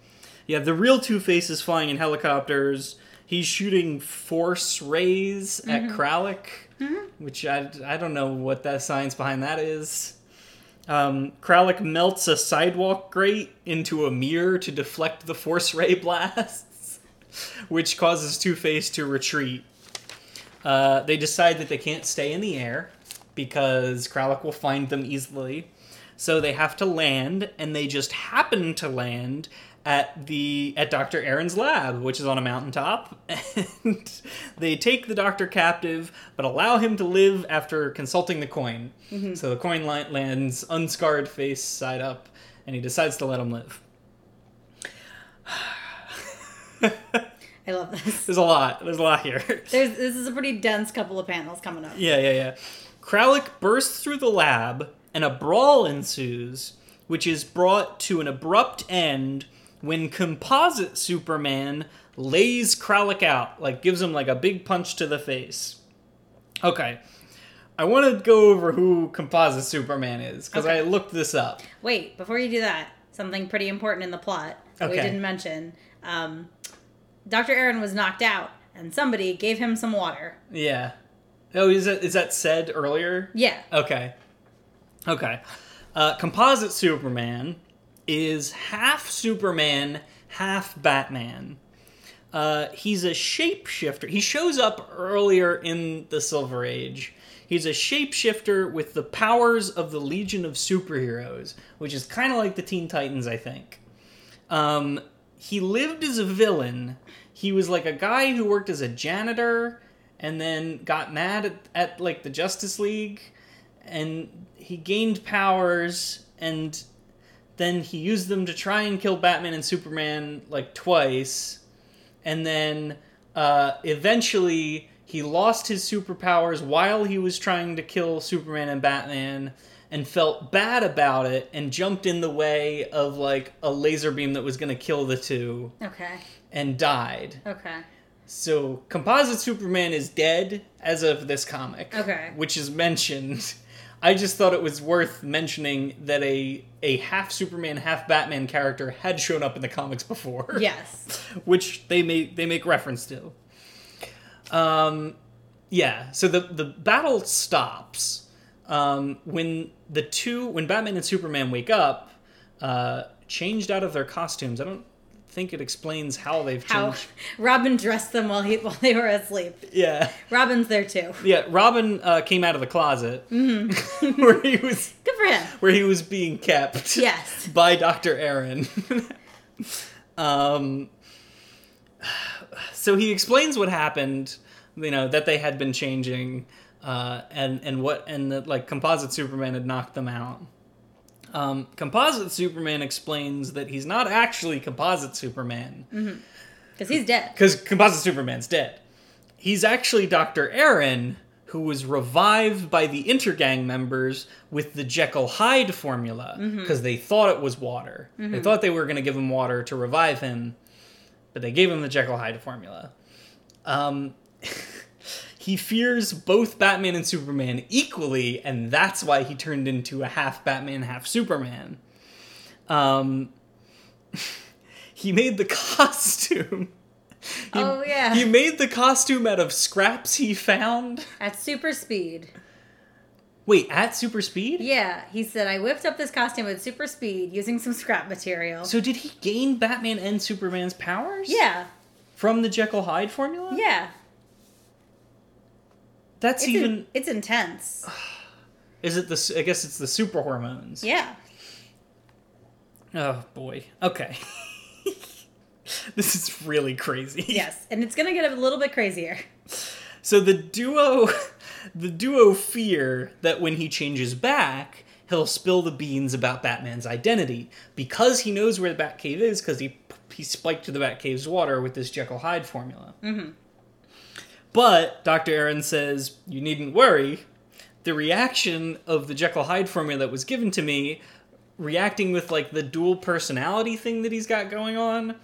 Yeah, the real Two Face is flying in helicopters. He's shooting force rays at Kralik, which I, I don't know what that science behind that is. Um, Kralik melts a sidewalk grate into a mirror to deflect the force ray blasts, [LAUGHS] which causes Two Face to retreat. Uh, they decide that they can't stay in the air because Kralik will find them easily. So they have to land, and they just happen to land at the at Dr. Aaron's lab, which is on a mountaintop. [LAUGHS] And they take the doctor captive, but allow him to live after consulting the coin. So the coin lands unscarred, face side up, and he decides to let him live. [SIGHS] [LAUGHS] I love this. There's a lot. There's a lot here. [LAUGHS] There's this is a pretty dense couple of panels coming up. Yeah, yeah, yeah. Kralik bursts through the lab, and a brawl ensues, which is brought to an abrupt end when Composite Superman lays Kralik out, like gives him like a big punch to the face. Okay. I want to go over who Composite Superman is because Okay. I looked this up. Wait, before you do that, something pretty important in the plot that we didn't mention. Um, Dr. Aaron was knocked out, and somebody gave him some water. Yeah. Oh, is that is that said earlier? Yeah. Okay. Okay. Uh, Composite Superman is half Superman, half Batman. Uh, he's a shapeshifter. He shows up earlier in the Silver Age. He's a shapeshifter with the powers of the Legion of Superheroes, which is kind of like the Teen Titans, I think. Um, he lived as a villain. He was like a guy who worked as a janitor and then got mad at, at like the Justice League and he gained powers and then he used them to try and kill Batman and Superman like twice and then uh, eventually he lost his superpowers while he was trying to kill Superman and Batman and felt bad about it and jumped in the way of like a laser beam that was going to kill the two Okay. and died. Okay. So, Composite Superman is dead as of this comic. Okay. Which is mentioned. [LAUGHS] I just thought it was worth mentioning that a a half Superman, half Batman character had shown up in the comics before. [LAUGHS] Yes. which they make they make reference to. Um, yeah. So the the battle stops um, when the two when Batman and Superman wake up, uh, changed out of their costumes. I don't think it explains how they've How changed. [LAUGHS] Robin dressed them while he while they were asleep. Yeah. Robin's there too. Yeah, Robin uh, came out of the closet Mm-hmm. [LAUGHS] where he was [LAUGHS] Good for him. where he was being kept. Yes. by Dr. Aaron. um, [SIGHS] so he explains what happened. You know that they had been changing, uh, and and what and that like composite Superman had knocked them out. Um, composite Superman explains that he's not actually composite Superman Because he's dead. because composite Superman's dead. He's actually Dr. Aaron, who was revived by the Intergang members with the Jekyll Hyde formula because they thought it was water. They thought they were going to give him water to revive him, but they gave him the Jekyll Hyde formula. Um, [LAUGHS] he fears both Batman and Superman equally, and that's why he turned into a half Batman, half Superman. Um, [LAUGHS] he made the costume. [LAUGHS] He- Oh, yeah. He made the costume out of scraps he found. At super speed. Wait, at super speed? Yeah, he said, I whipped up this costume at super speed using some scrap material. So did he gain Batman and Superman's powers? yeah, From the Jekyll Hyde formula? yeah. That's It's, even. in- it's intense. Is it the? I guess it's the super hormones. Yeah. Oh boy. Okay. [LAUGHS] this is really crazy. Yes, and it's gonna get a little bit crazier. So the duo, [LAUGHS] the duo fear that when he changes back, he'll spill the beans about Batman's identity because he knows where the Batcave is because he he spiked the Batcave's water with this Jekyll Hyde formula. Mm-hmm. But Dr. Aaron says you needn't worry. The reaction of the Jekyll Hyde formula that was given to me, reacting with like the dual personality thing that he's got going on,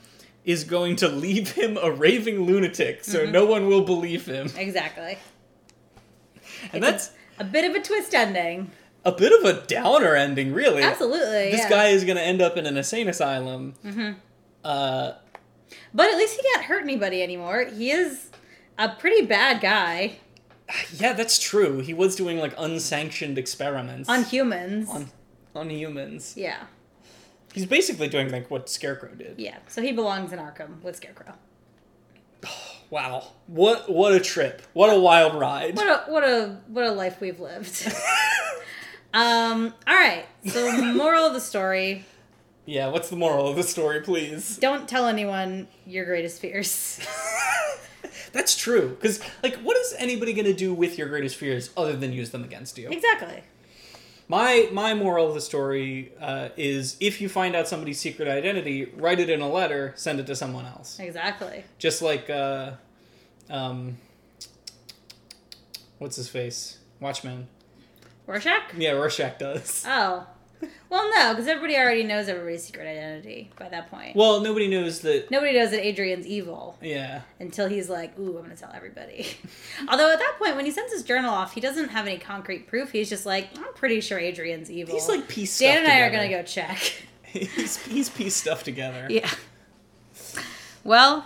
is going to leave him a raving lunatic, so no one will believe him. Exactly. And that's A bit of a twist ending. a bit of a downer ending, really. Absolutely. This yeah. guy is going to end up in an insane asylum. Uh, But at least he can't hurt anybody anymore. He is a pretty bad guy yeah, that's true. He was doing like unsanctioned experiments on humans. on, on humans. yeah. He's basically doing like what Scarecrow did. Yeah. So he belongs in Arkham with Scarecrow. [SIGHS] Wow, what what a trip! What a wild ride! What a what a what a life we've lived. [LAUGHS] um, all right. So the moral of the story, yeah, what's the moral of the story, please? don't tell anyone your greatest fears. [LAUGHS] That's true. Because like, what is anybody going to do with your greatest fears other than use them against you? exactly. My my moral of the story uh, is if you find out somebody's secret identity, write it in a letter, send it to someone else. Exactly. Just like uh, um, what's his face? Watchmen. Rorschach? Yeah, Rorschach does. Oh. Well, no, because everybody already knows everybody's secret identity by that point. Well, nobody knows that. Nobody knows that Adrian's evil Yeah. until he's like, "Ooh, I'm gonna tell everybody." [LAUGHS] Although at that point, when he sends his journal off, he doesn't have any concrete proof. He's just like, "I'm pretty sure Adrian's evil." He's like pieced Dan and I are gonna go check. [LAUGHS] he's he's pieced stuff together. yeah. Well,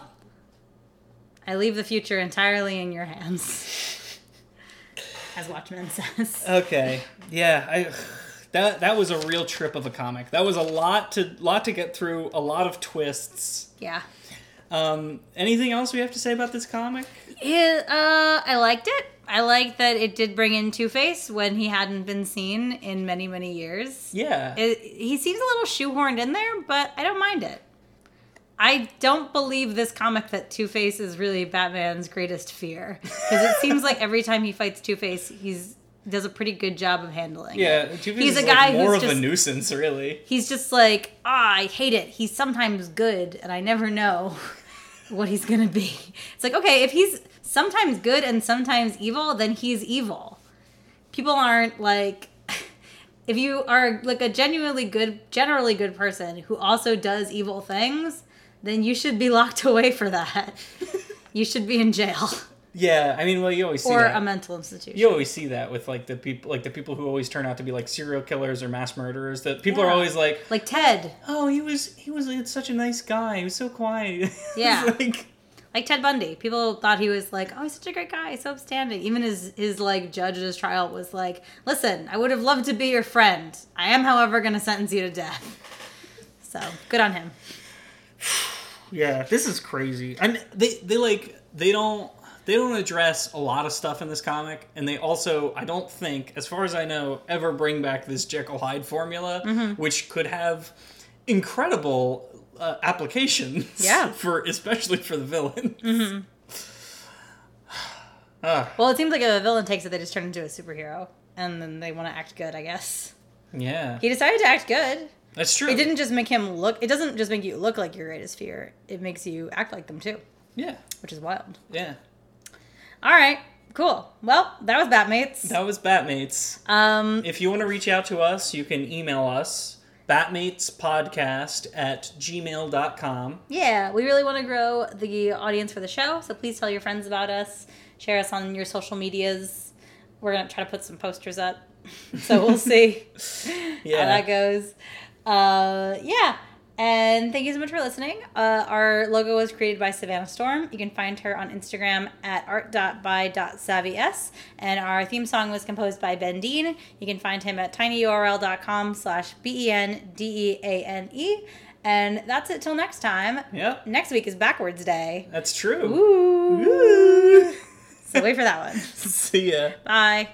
I leave the future entirely in your hands, [LAUGHS] as Watchmen says. Okay. Yeah, I that that was a real trip of a comic. That was a lot to lot to get through, a lot of twists. yeah. Um anything else we have to say about this comic? It, uh, I liked it. I liked that it did bring in Two Face when he hadn't been seen in many, many years. Yeah. It, he seems a little shoehorned in there, but I don't mind it. I don't believe this comic that Two Face is really Batman's greatest fear because it seems like every time he fights Two Face, he's does a pretty good job of handling. yeah, he's a like guy more who's of just a nuisance, really. he's just like ah, I hate it. He's sometimes good, and I never know [LAUGHS] what he's gonna be. It's like okay, if he's sometimes good and sometimes evil, then he's evil. People aren't like [LAUGHS] if you are like a genuinely good, generally good person who also does evil things, then you should be locked [LAUGHS] away for that. you should be in jail Yeah, I mean, well, you always see or that. a mental institution. you always see that with like the people, like the people who always turn out to be like serial killers or mass murderers. That people are always like, like Ted, "Oh, he was he was such a nice guy. He was so quiet." [LAUGHS] Yeah. Like, like Ted Bundy. People thought he was like, oh, he's such a great guy, so upstanding. Even his his like judge at his trial was like, listen, I would have loved to be your friend. I am, however, going to sentence you to death. So good on him. [SIGHS] yeah, this is crazy. And they they like they don't they don't address a lot of stuff in this comic, and they also I don't think, as far as I know, ever bring back this Jekyll Hyde formula, Mm-hmm. which could have incredible uh, applications. Yeah. [LAUGHS] for especially for the villain. [SIGHS] Ah, Well, it seems like if a villain takes it, they just turn into a superhero, and then they want to act good. I guess yeah, he decided to act good. that's true. It didn't just make him look. It doesn't just make you look like your greatest fear. It makes you act like them too, Yeah, which is wild. yeah. All right, cool. Well, that was Batmates. That was Batmates. Um, If you want to reach out to us, you can email us batmatespodcast at gmail.com. Yeah, we really want to grow the audience for the show, so please tell your friends about us. Share us on your social medias. We're gonna try to put some posters up, [LAUGHS] so we'll see [LAUGHS] Yeah. how that goes. Uh, yeah, and thank you so much for listening. Uh, our logo was created by Savannah Storm. You can find her on Instagram at art.by.savvys. And our theme song was composed by Ben Deane. You can find him at tinyurl.com slash B-E-N-D-E-A-N-E. And that's it till next time. Yep, Next week is Backwards Day. that's true. Ooh. Woo. So wait for that one. [LAUGHS] See ya. Bye.